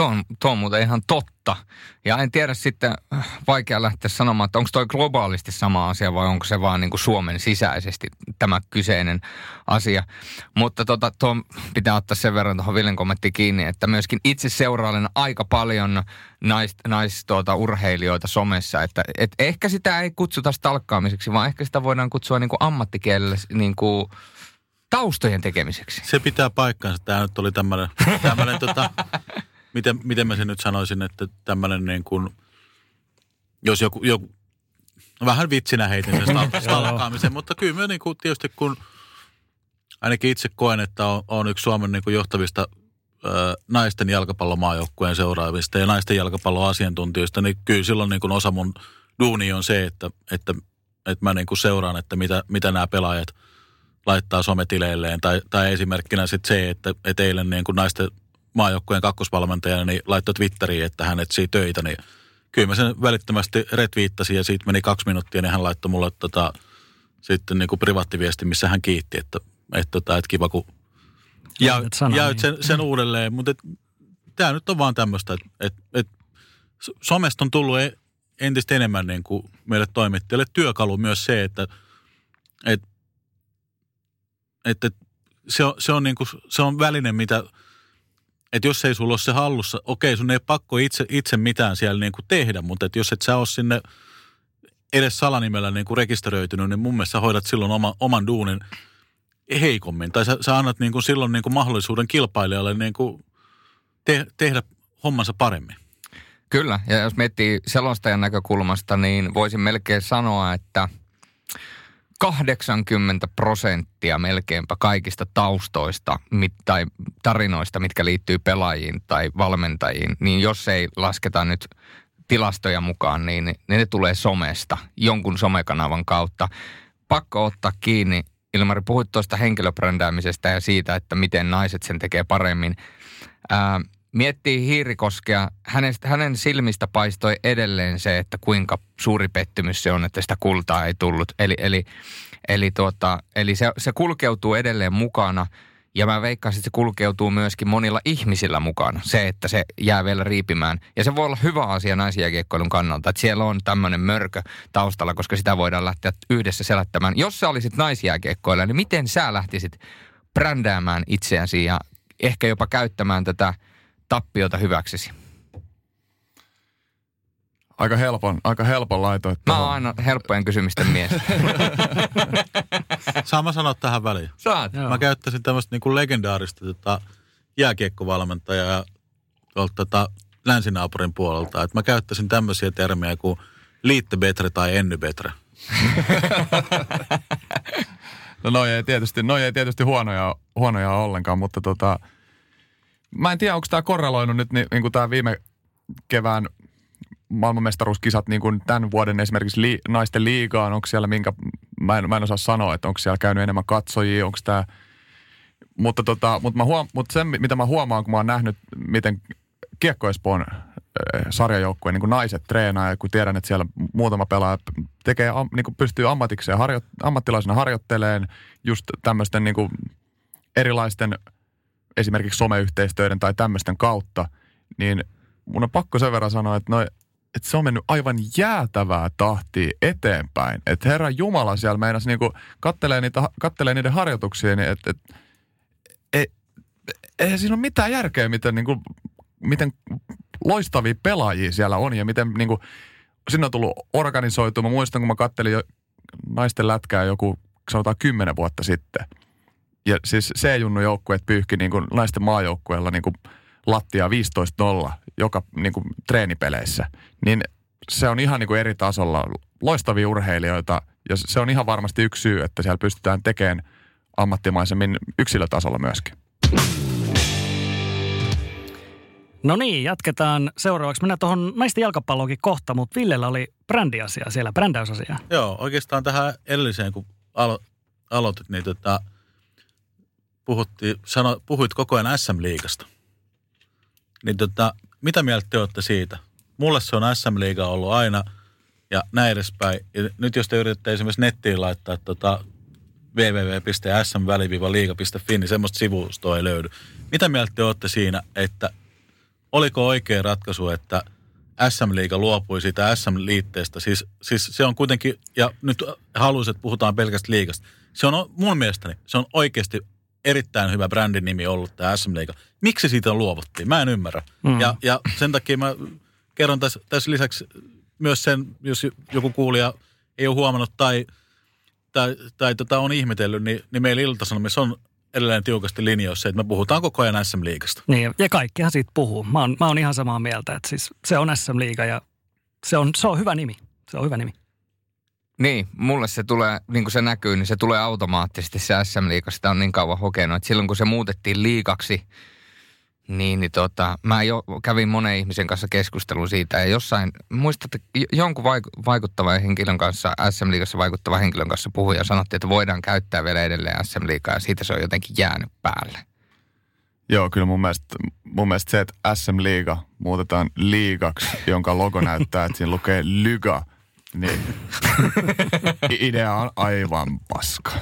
On, tuo on muuten ihan totta. Ja en tiedä sitten, vaikea lähteä sanomaan, että onko toi globaalisti sama asia vai onko se vaan niin kuin Suomen sisäisesti tämä kyseinen asia. Mutta tota, tuo pitää ottaa sen verran tuohon Villen kommentti kiinni, että myöskin itse seurailen aika paljon nais, nais tuota, urheilijoita somessa. Että et ehkä sitä ei kutsuta stalkkaamiseksi, vaan ehkä sitä voidaan kutsua niin kuin ammattikielellä niin kuin taustojen tekemiseksi. Se pitää paikkansa. Tämä nyt oli tämmöinen, tämmöinen tota, miten, miten mä sen nyt sanoisin, että tämmöinen niin kuin, jos joku, joku vähän vitsinä heitin sen stalkaamisen, mutta kyllä mä niin kuin, tietysti kun ainakin itse koen, että on, on yksi Suomen niin kuin johtavista ö, naisten jalkapallomaajoukkueen seuraavista ja naisten jalkapalloasiantuntijoista, niin kyllä silloin niin kuin osa mun duuni on se, että, että, että mä niin kuin seuraan, että mitä, mitä nämä pelaajat laittaa sometileilleen. Tai, tai esimerkkinä sitten se, että, että eilen niin kuin naisten maajoukkueen kakkosvalmentajana, niin laittoi Twitteriin, että hän etsii töitä, niin kyllä mä sen välittömästi retviittasin ja siitä meni kaksi minuuttia, niin hän laittoi mulle tota, sitten niin kuin privaattiviesti, missä hän kiitti, että, että, tota, että kiva kun ja, ja sen, sen uudelleen, mutta tämä nyt on vaan tämmöistä, että, että, että somesta on tullut e, entistä enemmän niin kuin meille toimittajille työkalu myös se, että, että, että se on, se on, niin kuin, se on väline, mitä – että jos ei sulla ole se hallussa, okei, sun ei pakko itse, itse mitään siellä niin kuin tehdä, mutta että jos et sä ole sinne edes salanimellä niin kuin rekisteröitynyt, niin mun mielestä sä hoidat silloin oma, oman duunin heikommin. Tai sä, sä annat niin kuin silloin niin kuin mahdollisuuden kilpailijalle niin kuin te, tehdä hommansa paremmin. Kyllä, ja jos miettii selostajan näkökulmasta, niin voisin melkein sanoa, että – 80 prosenttia melkeinpä kaikista taustoista mit, tai tarinoista, mitkä liittyy pelaajiin tai valmentajiin, niin jos ei lasketa nyt tilastoja mukaan, niin, niin ne tulee somesta, jonkun somekanavan kautta. Pakko ottaa kiinni. Ilmari, puhuit tuosta henkilöbrändäämisestä ja siitä, että miten naiset sen tekee paremmin. Ää, miettii Hiirikoskea, hänestä, hänen silmistä paistoi edelleen se, että kuinka suuri pettymys se on, että sitä kultaa ei tullut. Eli, eli, eli, tuota, eli se, se kulkeutuu edelleen mukana ja mä veikkaisin, että se kulkeutuu myöskin monilla ihmisillä mukana. Se, että se jää vielä riipimään. Ja se voi olla hyvä asia naisjääkiekkoilun kannalta, että siellä on tämmöinen mörkö taustalla, koska sitä voidaan lähteä yhdessä selättämään. Jos sä olisit naisjääkiekkoilla, niin miten sä lähtisit brändäämään itseäsi ja ehkä jopa käyttämään tätä – tappiota hyväksesi? Aika helpon, aika helpon laito. Että mä oon aina helppojen kysymysten mies. Saan mä sanoa tähän väliin? Saat. Mä käyttäisin tämmöistä niin kuin legendaarista tota, jääkiekkovalmentajaa tuolta tota, länsinaapurin puolelta. Et mä käyttäisin tämmöisiä termejä kuin liitte betre tai enny betre. no noi ei tietysti, noi ei tietysti huonoja, huonoja ollenkaan, mutta tota, Mä en tiedä, onko tämä korreloinut nyt niin, niin kuin tämä viime kevään maailmanmestaruuskisat niin kuin tämän vuoden esimerkiksi li, naisten liigaan, onko siellä minkä, mä en, mä en osaa sanoa, että onko siellä käynyt enemmän katsojia, onko tämä, mutta, tota, mutta, mä huom, mutta sen, mitä mä huomaan, kun mä oon nähnyt, miten Kiekko Espoon sarjajoukkueen niin naiset treenaa ja kun tiedän, että siellä muutama pelaaja tekee, niin kuin pystyy ammatikseen, harjo, ammattilaisena harjoitteleen just tämmöisten niin kuin erilaisten – esimerkiksi someyhteistyöiden tai tämmöisten kautta, niin mun on pakko sen verran sanoa, että, no, että se on mennyt aivan jäätävää tahtia eteenpäin. Että Herra Jumala siellä meinasi niinku kattelee, niitä, kattelee niiden harjoituksia, niin että et, ei, ei siinä ole mitään järkeä, miten, niinku, miten loistavia pelaajia siellä on ja miten niinku, sinne on tullut organisoitu. Mä muistan, kun mä kattelin jo naisten lätkää joku, sanotaan kymmenen vuotta sitten. Ja siis C-junnu joukkueet pyyhki niin kuin naisten maajoukkueella niin kuin lattia 15-0 joka niin kuin treenipeleissä. Niin se on ihan niin kuin eri tasolla. Loistavia urheilijoita ja se on ihan varmasti yksi syy, että siellä pystytään tekemään ammattimaisemmin yksilötasolla myöskin. No niin, jatketaan seuraavaksi. Mennään tuohon naisten jalkapalloonkin kohta, mutta Villellä oli brändiasia siellä, brändäysasia. Joo, oikeastaan tähän edelliseen, kun alo- aloitit, niin tota, puhuttiin, sano, puhuit koko ajan SM-liigasta. Niin tota, mitä mieltä te olette siitä? Mulle se on SM-liiga ollut aina ja näin edespäin. Ja nyt jos te yritätte esimerkiksi nettiin laittaa tota www.sm-liiga.fi, niin semmoista sivustoa ei löydy. Mitä mieltä te olette siinä, että oliko oikea ratkaisu, että SM-liiga luopui siitä SM-liitteestä? Siis, siis se on kuitenkin, ja nyt haluaisin, että puhutaan pelkästään liigasta. Se on mun mielestäni, se on oikeasti erittäin hyvä brändin nimi ollut tämä SM-liiga. Miksi siitä luovuttiin? Mä en ymmärrä. Mm. Ja, ja sen takia mä kerron tässä, tässä lisäksi myös sen, jos joku kuulija ei ole huomannut tai, tai, tai tota on ihmetellyt, niin, niin meillä Ilta-Sanomissa on edelleen tiukasti linjoissa, että me puhutaan koko ajan SM-liigasta. Niin, ja kaikkihan siitä puhuu. Mä oon, mä oon ihan samaa mieltä, että siis se on SM-liiga ja se on, se on hyvä nimi. Se on hyvä nimi. Niin, mulle se tulee, niin kuin se näkyy, niin se tulee automaattisesti se SM-liiga. Sitä on niin kauan hokenut, että silloin kun se muutettiin liikaksi, niin, niin tota, mä jo kävin monen ihmisen kanssa keskustelun siitä ja jossain, muistatte, jonkun vaikuttavan henkilön kanssa, SM-liigassa vaikuttavan henkilön kanssa puhui ja sanottiin, että voidaan käyttää vielä edelleen SM-liigaa ja siitä se on jotenkin jäänyt päälle. Joo, kyllä mun mielestä, mun mielestä se, että SM-liiga muutetaan liigaksi, jonka logo näyttää, että siinä lukee lyga, niin idea on aivan paska.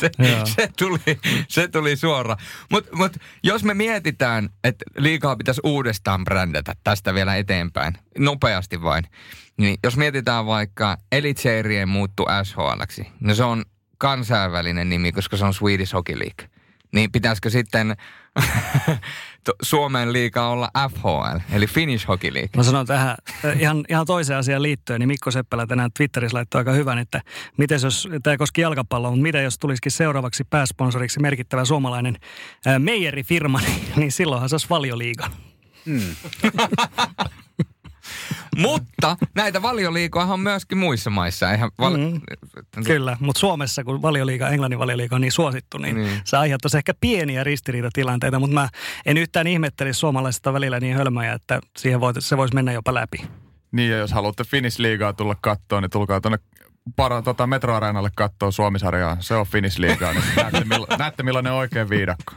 se, se, tuli, se tuli suora. Mutta mut, jos me mietitään, että liikaa pitäisi uudestaan brändätä tästä vielä eteenpäin, nopeasti vain, niin jos mietitään vaikka Elitserien muuttu SHLksi, niin se on kansainvälinen nimi, koska se on Swedish Hockey League. Niin pitäisikö sitten Suomen liiga olla FHL, eli Finnish Hockey League. Mä sanon tähän ihan, ihan toiseen asiaan liittyen, niin Mikko Seppälä tänään Twitterissä laittoi aika hyvän, että miten jos, tämä koski jalkapalloa, mutta mitä jos tulisikin seuraavaksi pääsponsoriksi merkittävä suomalainen meijerifirma, niin, niin silloinhan se olisi valioliiga. Hmm. mutta näitä valioliikoja on myöskin muissa maissa. Eihän vali- mm, kyllä, mutta Suomessa, kun valioliiga, Englannin valioliiga on niin suosittu, niin, niin. se aiheuttaisi ehkä pieniä ristiriitatilanteita, mutta mä en yhtään ihmettelisi suomalaisista välillä niin hölmöjä, että siihen voi, se voisi mennä jopa läpi. Niin, ja jos haluatte Finnish liigaa tulla kattoon, niin tulkaa tuonne para, tota Metroareenalle katsoa Suomisarjaa. Se on Finnish liigaa, niin näette, mill, näette millainen oikein viidakko.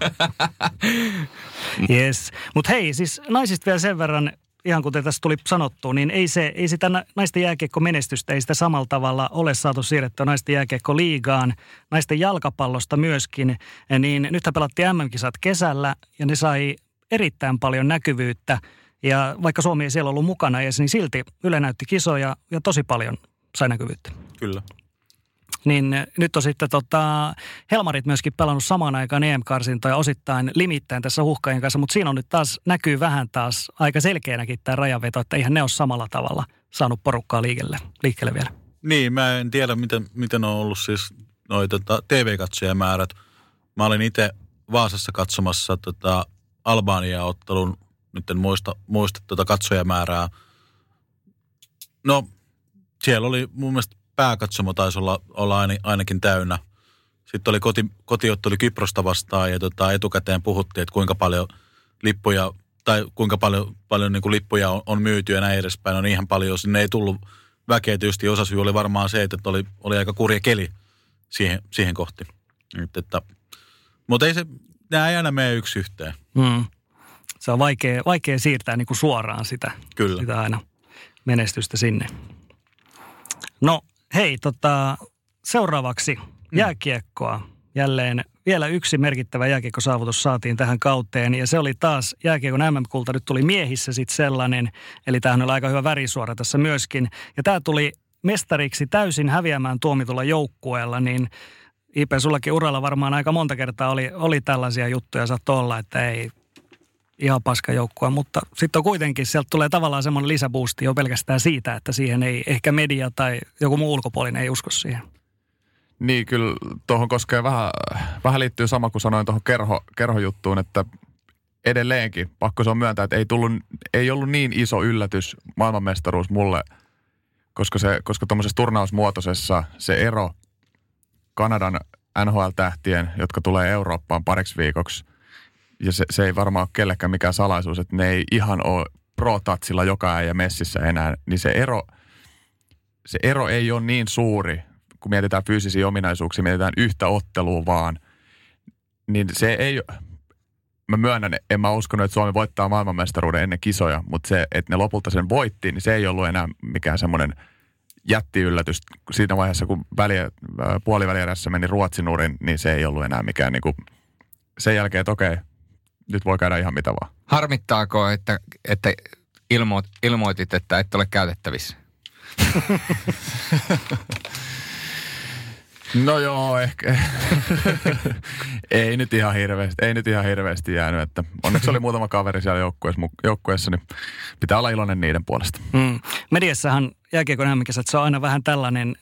Yes. Mutta hei, siis naisista vielä sen verran, ihan kuten tässä tuli sanottu, niin ei, se, ei sitä naisten jääkiekko menestystä, ei sitä samalla tavalla ole saatu siirrettyä naisten jääkiekko liigaan. Naisten jalkapallosta myöskin, niin nythän pelattiin MM-kisat kesällä ja ne sai erittäin paljon näkyvyyttä. Ja vaikka Suomi ei siellä ollut mukana niin silti Yle näytti kisoja ja tosi paljon sai näkyvyyttä. Kyllä. Niin nyt on sitten tota, Helmarit myöskin pelannut samaan aikaan EM-karsintoja osittain limittäin tässä huhkajien kanssa, mutta siinä on nyt taas, näkyy vähän taas aika selkeänäkin tämä rajanveto, että eihän ne ole samalla tavalla saanut porukkaa liikelle, liikkeelle vielä. Niin, mä en tiedä, miten, miten on ollut siis noita TV-katsojamäärät. Mä olin itse Vaasassa katsomassa tota, Albania-ottelun, nyt en muista, muista tota katsojamäärää. No, siellä oli mun mielestä pääkatsomo taisi olla, olla ainakin täynnä. Sitten oli koti, kotiottelu Kyprosta vastaan ja tota, etukäteen puhuttiin, että kuinka paljon lippuja tai kuinka paljon, paljon niin kuin lippuja on, on myyty ja näin edespäin. No ihan paljon, sinne ei tullut väkeä tietysti. Osa syy oli varmaan se, että oli, oli aika kurja keli siihen, siihen kohti. Että, että, mutta ei se, nämä ei aina mene yksi yhteen. Mm. Se on vaikea, vaikea siirtää niin kuin suoraan sitä, Kyllä. sitä aina menestystä sinne. No Hei, tota, seuraavaksi mm. jääkiekkoa. Jälleen vielä yksi merkittävä jääkiekkosaavutus saatiin tähän kauteen ja se oli taas jääkiekon MM-kulta. Nyt tuli miehissä sitten sellainen, eli tämähän oli aika hyvä värisuora tässä myöskin. Ja tämä tuli mestariksi täysin häviämään tuomitulla joukkueella, niin Ipe, sullakin uralla varmaan aika monta kertaa oli, oli tällaisia juttuja, saattoi olla, että ei, ihan paska joukkue, mutta sitten kuitenkin, sieltä tulee tavallaan semmoinen lisäboosti jo pelkästään siitä, että siihen ei ehkä media tai joku muu ulkopuolinen ei usko siihen. Niin, kyllä tuohon koskee vähän, vähän liittyy sama kuin sanoin tuohon kerho, kerhojuttuun, että edelleenkin, pakko se on myöntää, että ei, tullut, ei ollut niin iso yllätys maailmanmestaruus mulle, koska, se, koska tuommoisessa turnausmuotoisessa se ero Kanadan NHL-tähtien, jotka tulee Eurooppaan pariksi viikoksi, ja se, se ei varmaan ole kellekään mikään salaisuus, että ne ei ihan ole pro-tatsilla joka äijä messissä enää, niin se ero, se ero ei ole niin suuri, kun mietitään fyysisiä ominaisuuksia, mietitään yhtä ottelua vaan, niin se ei, mä myönnän, en mä uskonut, että Suomi voittaa maailmanmestaruuden ennen kisoja, mutta se, että ne lopulta sen voitti, niin se ei ollut enää mikään semmoinen jättiyllätys. Siinä vaiheessa, kun väliä, puolivälierässä meni Ruotsin nurin, niin se ei ollut enää mikään niin kuin, sen jälkeen, että okei, nyt voi käydä ihan mitä vaan. Harmittaako, että, että ilmoit, ilmoitit, että et ole käytettävissä? No joo, ehkä. ei nyt ihan hirveästi, ei nyt ihan hirveästi jäänyt, että onneksi oli muutama kaveri siellä joukkueessa, joukkueessa niin pitää olla iloinen niiden puolesta. Mm. Mediassahan jääkiekon että se on aina vähän tällainen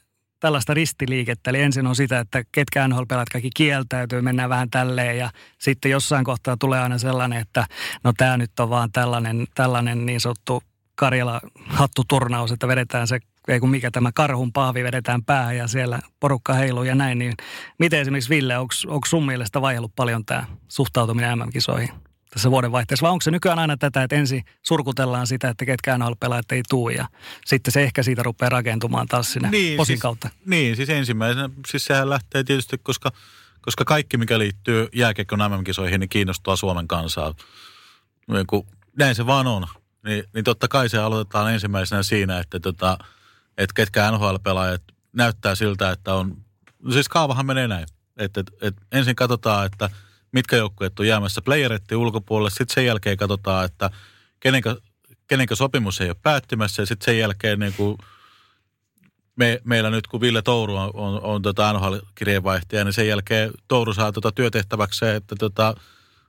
tällaista ristiliikettä. Eli ensin on sitä, että ketkä NHL-pelaat kaikki kieltäytyy, mennään vähän tälleen ja sitten jossain kohtaa tulee aina sellainen, että no tämä nyt on vaan tällainen, tällainen niin sanottu Karjala hattuturnaus, että vedetään se ei kun mikä tämä karhun pahvi vedetään päähän ja siellä porukka heiluu ja näin, niin miten esimerkiksi Ville, onko sun mielestä vaihdellut paljon tämä suhtautuminen MM-kisoihin tässä vuodenvaihteessa, vai onko se nykyään aina tätä, että ensin surkutellaan sitä, että ketkään pelaajat ei tuu ja sitten se ehkä siitä rupeaa rakentumaan taas sinne niin, posin siis, kautta? Niin, siis ensimmäisenä, siis sehän lähtee tietysti, koska, koska kaikki mikä liittyy jääkiekon MM-kisoihin, niin kiinnostaa Suomen kansaa. Niin kun, näin se vaan on. Niin, niin totta kai se aloitetaan ensimmäisenä siinä, että tota, – että ketkä NHL-pelaajat näyttää siltä, että on, no siis kaavahan menee näin, että et, et ensin katsotaan, että mitkä joukkueet on jäämässä playeretti ulkopuolelle, sitten sen jälkeen katsotaan, että kenenkä, kenenkä sopimus ei ole päättymässä. Ja sitten sen jälkeen niin kuin me, meillä nyt, kun Ville Touru on, on, on tota NHL-kirjeenvaihtaja, niin sen jälkeen Touru saa tota työtehtäväkseen, että tota,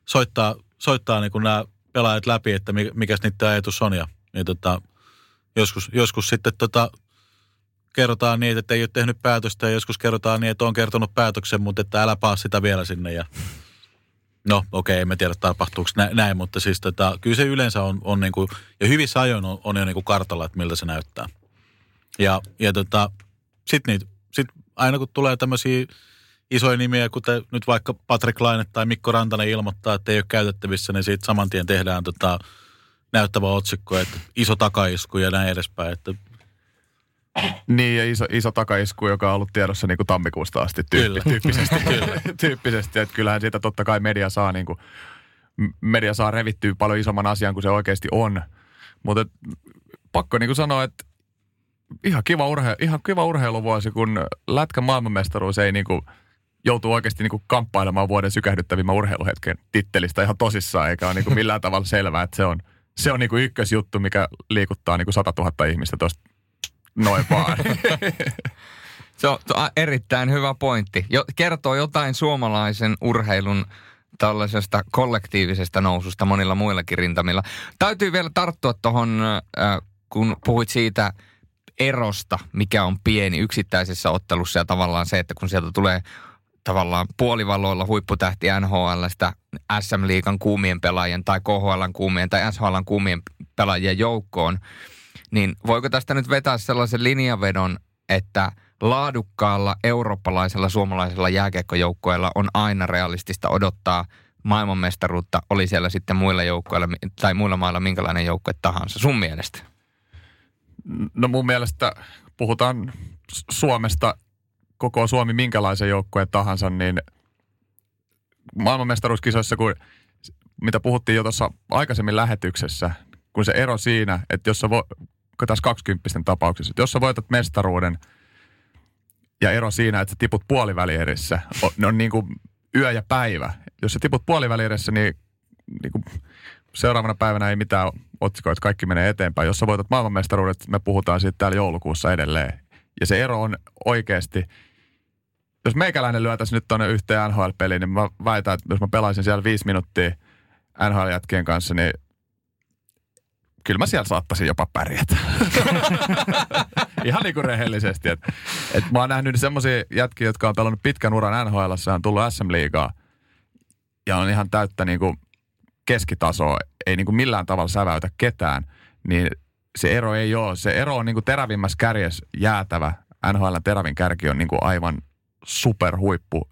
soittaa, soittaa niin nämä pelaajat läpi, että mikä niiden ajatus on. Ja, niin tota, joskus, joskus sitten tota, kerrotaan niin, että ei ole tehnyt päätöstä. Ja joskus kerrotaan niin, että on kertonut päätöksen, mutta että älä paa sitä vielä sinne. Ja No okei, okay, emme tiedä tapahtuuko näin, mutta siis tota, kyllä se yleensä on, on niin kuin, ja hyvissä ajoin on, on jo niin kuin kartalla, että miltä se näyttää. Ja, ja tota, sitten sit aina kun tulee tämmöisiä isoja nimiä, kuten nyt vaikka Patrick Laine tai Mikko Rantanen ilmoittaa, että ei ole käytettävissä, niin siitä saman tien tehdään tota, näyttävä otsikko, että iso takaisku ja näin edespäin. Että niin, ja iso, iso takaisku, joka on ollut tiedossa niin kuin tammikuusta asti tyyppi, tyyppisesti. Kyllä. tyyppisesti, että kyllähän siitä totta kai media saa, niin kuin, media saa revittyä paljon isomman asian kuin se oikeasti on. Mutta pakko niin kuin sanoa, että ihan kiva, urhe, ihan kiva urheiluvuosi, kun Lätkän maailmanmestaruus ei niin kuin, joutuu oikeasti niin kuin kamppailemaan vuoden sykähdyttävimmän urheiluhetken tittelistä ihan tosissaan, eikä ole niin kuin millään tavalla selvää, että se on, se on niin kuin ykkösjuttu, mikä liikuttaa niin kuin 100 000 ihmistä tuosta noin vaan. se on erittäin hyvä pointti. Jo, kertoo jotain suomalaisen urheilun tällaisesta kollektiivisesta noususta monilla muillakin rintamilla. Täytyy vielä tarttua tuohon, äh, kun puhuit siitä erosta, mikä on pieni yksittäisessä ottelussa ja tavallaan se, että kun sieltä tulee tavallaan puolivaloilla huipputähti NHLstä SM-liigan kuumien pelaajien tai KHLn kuumien tai SHLn kuumien pelaajien joukkoon – niin voiko tästä nyt vetää sellaisen linjavedon, että laadukkaalla eurooppalaisella suomalaisella jääkiekkojoukkoilla on aina realistista odottaa maailmanmestaruutta, oli siellä sitten muilla joukkoilla tai muilla mailla minkälainen joukkue tahansa, sun mielestä? No mun mielestä puhutaan Suomesta, koko Suomi minkälaisen joukkueen tahansa, niin maailmanmestaruuskisoissa, kun mitä puhuttiin jo tuossa aikaisemmin lähetyksessä, kun se ero siinä, että jos sä vo, tässä 20 tapauksessa, että jos sä voitat mestaruuden ja ero siinä, että sä tiput puolivälierissä, on, ne on niin kuin yö ja päivä. Jos sä tiput puolivälierissä, niin, niin kuin seuraavana päivänä ei mitään otsikoita, kaikki menee eteenpäin. Jos sä voitat maailmanmestaruudet, me puhutaan siitä täällä joulukuussa edelleen. Ja se ero on oikeasti, jos meikäläinen lyötäisi nyt tuonne yhteen NHL-peliin, niin mä väitän, että jos mä pelaisin siellä viisi minuuttia NHL-jätkien kanssa, niin kyllä mä siellä saattaisin jopa pärjätä. Ihan niin kuin rehellisesti. Et, et mä oon nähnyt semmoisia jätkiä, jotka on pelannut pitkän uran NHL, on tullut SM-liigaa ja on ihan täyttä niin kuin keskitasoa, ei niin kuin millään tavalla säväytä ketään, niin se ero ei ole. Se ero on niin kuin terävimmässä kärjessä jäätävä. NHL terävin kärki on niin kuin aivan superhuippu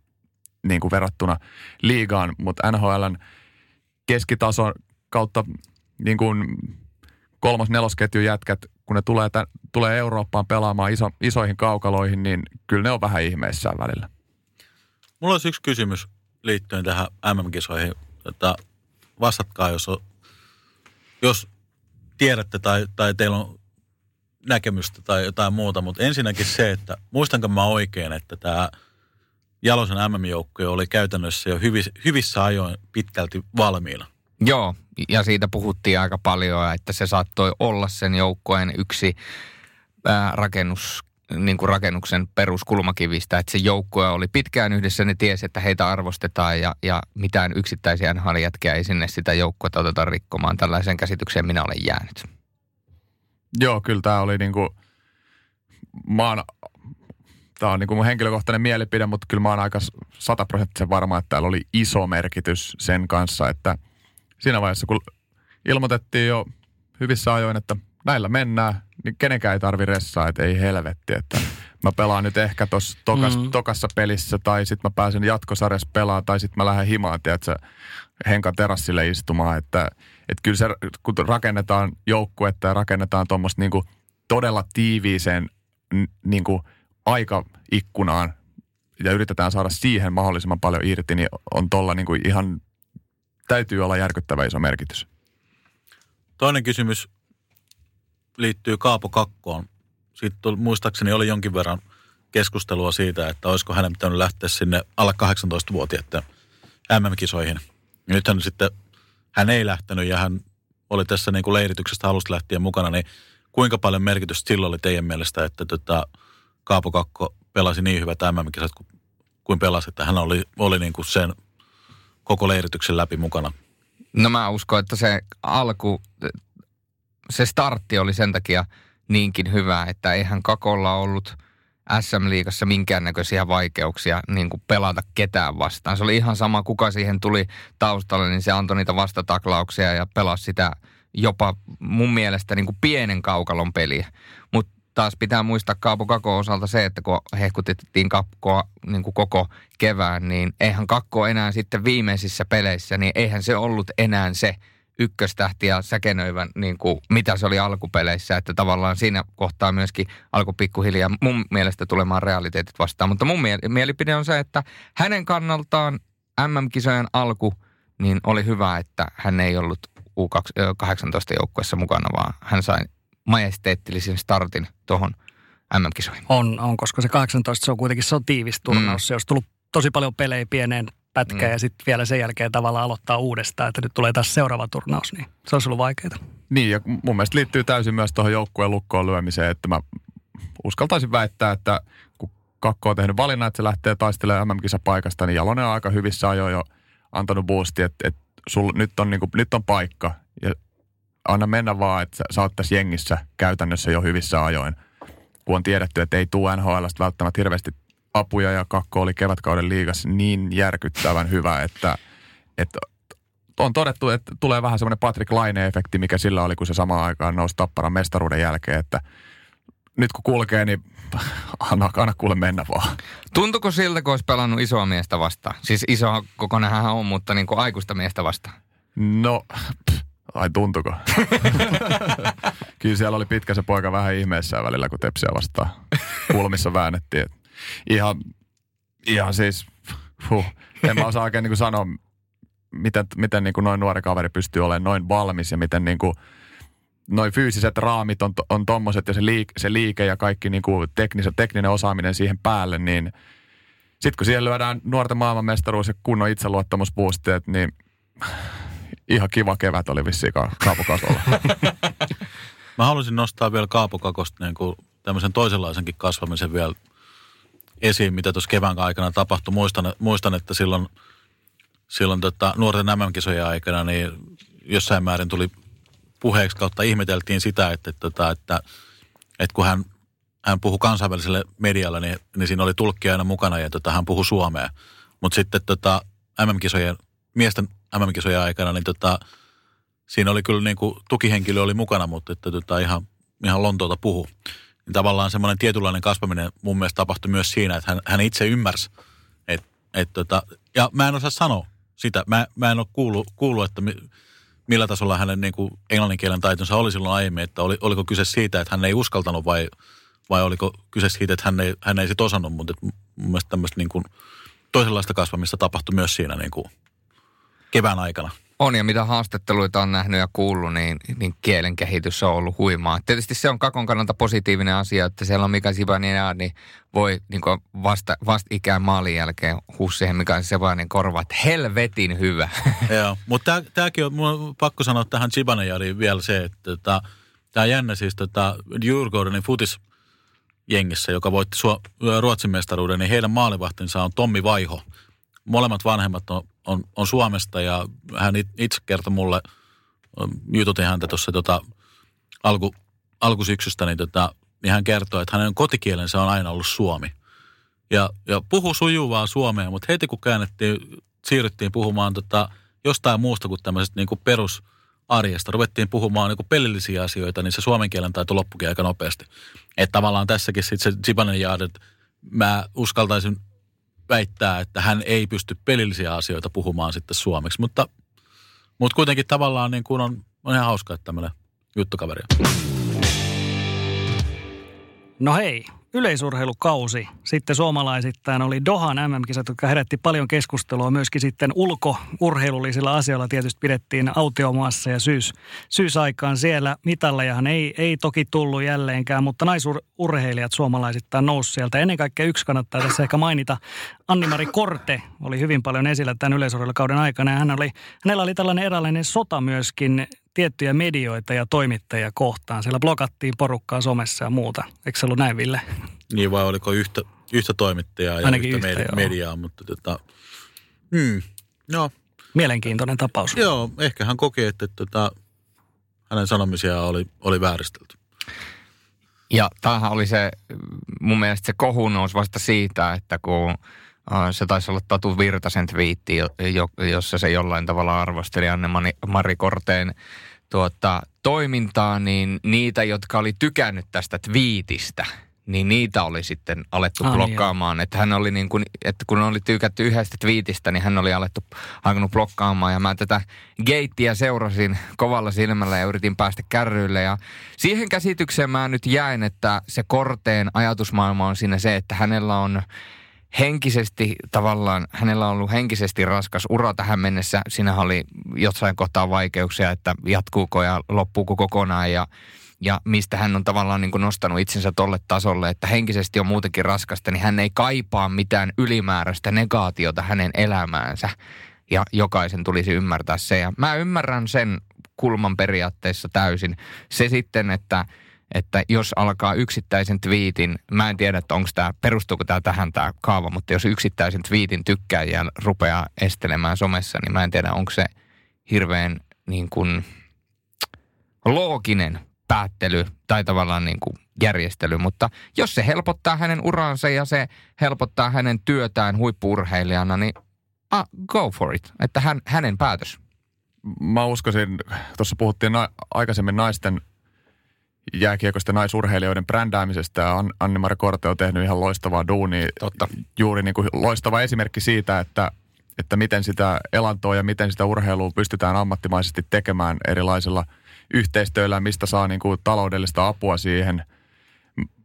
niin kuin verrattuna liigaan, mutta NHLn keskitason kautta niin kuin kolmas nelosketjun jätkät, kun ne tulee, tämän, tulee Eurooppaan pelaamaan iso, isoihin kaukaloihin, niin kyllä ne on vähän ihmeissään välillä. Mulla olisi yksi kysymys liittyen tähän MM-kisoihin. Että vastatkaa, jos, on, jos tiedätte tai, tai teillä on näkemystä tai jotain muuta, mutta ensinnäkin se, että muistanko mä oikein, että tämä Jalosen MM-joukkue oli käytännössä jo hyvissä, hyvissä ajoin pitkälti valmiina. Joo, ja siitä puhuttiin aika paljon, että se saattoi olla sen joukkueen yksi ää, rakennus, niin kuin rakennuksen peruskulmakivistä, että se joukkue oli pitkään yhdessä, ne tiesi, että heitä arvostetaan ja, ja mitään yksittäisiä nhl ei sinne sitä joukkuetta oteta rikkomaan. Tällaisen käsitykseen minä olen jäänyt. Joo, kyllä tämä oli niin kuin, mä oon, tämä on niin kuin mun henkilökohtainen mielipide, mutta kyllä mä oon aika sataprosenttisen varma, että täällä oli iso merkitys sen kanssa, että – siinä vaiheessa, kun ilmoitettiin jo hyvissä ajoin, että näillä mennään, niin kenenkään ei tarvi ressaa, että ei helvetti, että mä pelaan nyt ehkä tuossa tokas, mm. tokassa pelissä, tai sitten mä pääsen jatkosarjassa pelaamaan, tai sitten mä lähden himaan, tiedätkö, Henkan terassille istumaan, että, että kyllä se, kun rakennetaan joukkuetta ja rakennetaan tuommoista niin todella tiiviiseen niin kuin aikaikkunaan ja yritetään saada siihen mahdollisimman paljon irti, niin on tuolla niin kuin ihan täytyy olla järkyttävä iso merkitys. Toinen kysymys liittyy Kaapo Kakkoon. Sitten muistaakseni oli jonkin verran keskustelua siitä, että olisiko hänen pitänyt lähteä sinne alle 18-vuotiaiden MM-kisoihin. Ja nythän sitten hän ei lähtenyt ja hän oli tässä niin kuin leirityksestä alusta lähtien mukana, niin kuinka paljon merkitystä silloin oli teidän mielestä, että tota Kaapo Kakko pelasi niin hyvät MM-kisat kuin pelasi, että hän oli, oli niin kuin sen koko leirityksen läpi mukana? No mä uskon, että se alku, se startti oli sen takia niinkin hyvä, että eihän Kakolla ollut SM-liigassa minkäännäköisiä vaikeuksia niin kuin pelata ketään vastaan. Se oli ihan sama, kuka siihen tuli taustalle, niin se antoi niitä vastataklauksia ja pelasi sitä jopa mun mielestä niin kuin pienen kaukalon peliä. Mutta taas pitää muistaa Kaapo Kako osalta se, että kun hehkutettiin Kakkoa niin kuin koko kevään, niin eihän Kakko enää sitten viimeisissä peleissä, niin eihän se ollut enää se ykköstähti ja säkenöivän, niin kuin, mitä se oli alkupeleissä. Että tavallaan siinä kohtaa myöskin alkoi pikkuhiljaa mun mielestä tulemaan realiteetit vastaan. Mutta mun mielipide on se, että hänen kannaltaan MM-kisojen alku, niin oli hyvä, että hän ei ollut U18 joukkueessa mukana, vaan hän sai majesteettilisin startin tuohon MM-kisoihin. On, on, koska se 18 se on kuitenkin se on tiivis turnaus. Mm. Se olisi tullut tosi paljon pelejä pieneen pätkään mm. ja sitten vielä sen jälkeen tavallaan aloittaa uudestaan, että nyt tulee taas seuraava turnaus, niin se olisi ollut vaikeaa. Niin ja mun mielestä liittyy täysin myös tuohon joukkueen lukkoon lyömiseen, että mä uskaltaisin väittää, että kun Kakko on tehnyt valinnan, että se lähtee taistelemaan MM-kisapaikasta, niin Jalonen on aika hyvissä ajoin jo antanut boosti, että, että sul, nyt, on, niin kuin, nyt on paikka. Ja anna mennä vaan, että sä, oot tässä jengissä käytännössä jo hyvissä ajoin. Kun on tiedetty, että ei tule NHL välttämättä hirveästi apuja ja kakko oli kevätkauden liigassa niin järkyttävän hyvä, että, että on todettu, että tulee vähän semmoinen Patrick Laine-efekti, mikä sillä oli, kun se samaan aikaan nousi Tapparan mestaruuden jälkeen, että nyt kun kulkee, niin anna, anna kuule mennä vaan. Tuntuko siltä, kun olisi pelannut isoa miestä vastaan? Siis iso kokonahan on, mutta niin kuin aikuista miestä vastaan. No, pff, Ai tuntuko? Kyllä siellä oli pitkä se poika vähän ihmeessä välillä, kun tepsiä vastaan kulmissa väännettiin. Et ihan, ihan siis, huh, en mä osaa oikein niin sanoa, miten, miten niin kuin noin nuori kaveri pystyy olemaan noin valmis ja miten niin kuin noin fyysiset raamit on, on tommoset ja se liike, se liike ja kaikki niin kuin teknis, tekninen osaaminen siihen päälle, niin sitten kun siihen lyödään nuorten maailmanmestaruus ja kunnon itseluottamusboosteet, niin ihan kiva kevät oli vissiin Kaapokakolla. Mä haluaisin nostaa vielä Kaapokakosta niin kuin tämmöisen toisenlaisenkin kasvamisen vielä esiin, mitä tuossa kevään aikana tapahtui. Muistan, muistan että silloin, silloin tota, nuorten MM-kisojen aikana, niin jossain määrin tuli puheeksi kautta ihmeteltiin sitä, että, että, että, että, että kun hän, hän puhui kansainväliselle medialle, niin, niin siinä oli tulkki aina mukana ja tota, hän puhui suomea. Mutta sitten tota, MM-kisojen, miesten MM-kisojen aikana, niin tota, siinä oli kyllä niin kuin, tukihenkilö oli mukana, mutta että, tota, ihan, ihan Lontoota puhu. Niin tavallaan semmoinen tietynlainen kasvaminen mun mielestä tapahtui myös siinä, että hän, hän itse ymmärsi, että, että tota, ja mä en osaa sanoa sitä, mä, mä en ole kuullut, kuullut että mi, millä tasolla hänen niin kuin englanninkielen taitonsa oli silloin aiemmin, että oli, oliko kyse siitä, että hän ei uskaltanut vai, vai oliko kyse siitä, että hän ei, hän ei sit osannut, mutta mun mielestä tämmöistä niin kuin toisenlaista kasvamista tapahtui myös siinä niin kuin kevään aikana. On ja mitä haastatteluita on nähnyt ja kuullut, niin, niin kielen kehitys on ollut huimaa. Tietysti se on kakon kannalta positiivinen asia, että siellä on Mika Sibania, niin voi niin vasta, vasta ikään maalin jälkeen husseihin Mika Sibanin korva, että helvetin hyvä. Joo, mutta tämäkin on, on pakko sanoa tähän Zibanejadiin vielä se, että tota, tämä jännä siis tota, Djurgårdenin futis jengissä, joka voitti Ruotsin mestaruuden, niin heidän maalivahtinsa on Tommi Vaiho. Molemmat vanhemmat on on, on Suomesta ja hän itse kertoi mulle, jututin häntä tuossa tota, alku, alkusyksystä, niin, tota, niin hän kertoi, että hänen kotikielensä on aina ollut suomi. Ja, ja puhu sujuvaa suomea, mutta heti kun käännettiin, siirryttiin puhumaan tota, jostain muusta kuin tämmöisestä niin perusarjesta, ruvettiin puhumaan niin pelillisiä asioita, niin se suomen kielen taito loppukin aika nopeasti. Että tavallaan tässäkin sitten se Zibanen Jaadet, mä uskaltaisin väittää, että hän ei pysty pelillisiä asioita puhumaan sitten suomeksi. Mutta, mutta kuitenkin tavallaan niin kuin on, on ihan hauska, että tämmöinen juttukaveri No hei, yleisurheilukausi. Sitten suomalaisittain oli Dohan MM-kisat, jotka herätti paljon keskustelua. Myöskin sitten ulkourheilullisilla asioilla tietysti pidettiin autiomaassa ja syys, syysaikaan siellä. Mitallejahan ei, ei toki tullut jälleenkään, mutta naisurheilijat suomalaisittain nousi sieltä. Ennen kaikkea yksi kannattaa tässä ehkä mainita. Anni-Mari Korte oli hyvin paljon esillä tämän yleisurheilukauden aikana. Ja hän oli, hänellä oli tällainen eräänlainen sota myöskin tiettyjä medioita ja toimittajia kohtaan. Siellä blokattiin porukkaa somessa ja muuta. Eikö se ollut näin, Ville? Niin vai oliko yhtä, yhtä toimittajaa ja Ainakin yhtä, yhtä mediaa, mutta tota, hmm, no. Mielenkiintoinen tapaus. Joo, ehkä hän koki, että tota, hänen sanomisia oli, oli vääristelty. Ja tämähän oli se, mun mielestä se kohu nousi vasta siitä, että kun se taisi olla Tatu Virtasen twiitti, jossa se jollain tavalla arvosteli Anne-Mari Korteen tuota, toimintaa, niin niitä, jotka oli tykännyt tästä twiitistä, niin niitä oli sitten alettu ah, blokkaamaan. Että hän oli niin kuin, että kun oli tykätty yhdestä twiitistä, niin hän oli alettu alkanut blokkaamaan. Ja mä tätä geittiä seurasin kovalla silmällä ja yritin päästä kärryille. Ja siihen käsitykseen mä nyt jäin, että se Korteen ajatusmaailma on siinä se, että hänellä on henkisesti tavallaan, hänellä on ollut henkisesti raskas ura tähän mennessä. Siinä oli jossain kohtaa vaikeuksia, että jatkuuko ja loppuuko kokonaan ja, ja mistä hän on tavallaan niin kuin nostanut itsensä tolle tasolle, että henkisesti on muutenkin raskasta, niin hän ei kaipaa mitään ylimääräistä negaatiota hänen elämäänsä ja jokaisen tulisi ymmärtää se. Ja mä ymmärrän sen kulman periaatteessa täysin. Se sitten, että – että jos alkaa yksittäisen twiitin, mä en tiedä, että onko tämä, perustuuko tämä tähän tämä kaava, mutta jos yksittäisen twiitin tykkääjä rupeaa estelemään somessa, niin mä en tiedä, onko se hirveän niin kuin looginen päättely tai tavallaan niin kuin järjestely, mutta jos se helpottaa hänen uraansa ja se helpottaa hänen työtään huippuurheilijana, niin ah, go for it, että hän, hänen päätös. Mä uskoisin, tuossa puhuttiin na- aikaisemmin naisten jääkiekosta naisurheilijoiden brändäämisestä Anni-Mari Korte on tehnyt ihan loistavaa duunia. Totta. Juuri niin kuin loistava esimerkki siitä, että, että miten sitä elantoa ja miten sitä urheilua pystytään ammattimaisesti tekemään erilaisilla yhteistyöllä, mistä saa niin kuin taloudellista apua siihen.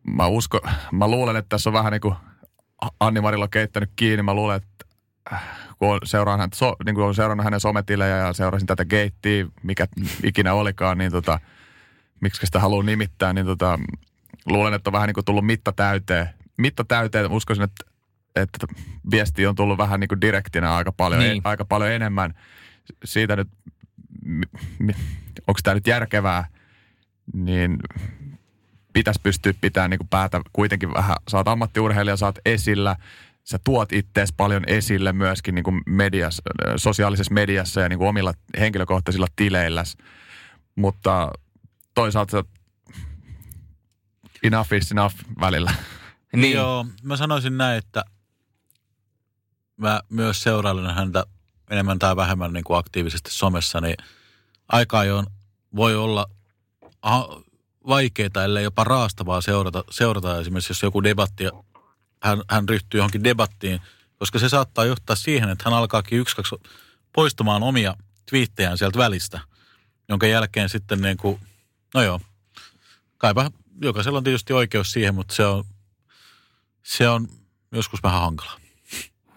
Mä, usko, mä luulen, että tässä on vähän niin kuin Anni-Marilla keittänyt kiinni. Mä luulen, että äh, kun on seuraan häntä, so, niin kuin on seurannut hänen sometilejä ja seurasin tätä geittiä, mikä ikinä olikaan, niin tota – miksi sitä haluaa nimittää, niin tota, luulen, että on vähän niin kuin tullut mitta täyteen. Mitta täyteen, uskoisin, että, että viesti on tullut vähän niin kuin direktinä aika paljon, niin. aika paljon enemmän. Siitä nyt, onko tämä nyt järkevää, niin pitäisi pystyä pitämään niin kuin päätä kuitenkin vähän. Saat ammattiurheilija, saat esillä, sä tuot ittees paljon esille myöskin niin kuin medias, sosiaalisessa mediassa ja niin kuin omilla henkilökohtaisilla tileilläs. Mutta toisaalta enough is enough välillä. Niin. Joo, mä sanoisin näin, että mä myös seurailen häntä enemmän tai vähemmän niin kuin aktiivisesti somessa, niin aika ajoin voi olla vaikeaa, ellei jopa raastavaa seurata, seurata esimerkiksi, jos joku debatti, hän, hän ryhtyy johonkin debattiin, koska se saattaa johtaa siihen, että hän alkaakin yksi, kaksi poistamaan omia twiittejään sieltä välistä, jonka jälkeen sitten niin kuin, no joo, kaipa jokaisella on tietysti oikeus siihen, mutta se on, se on joskus vähän hankala.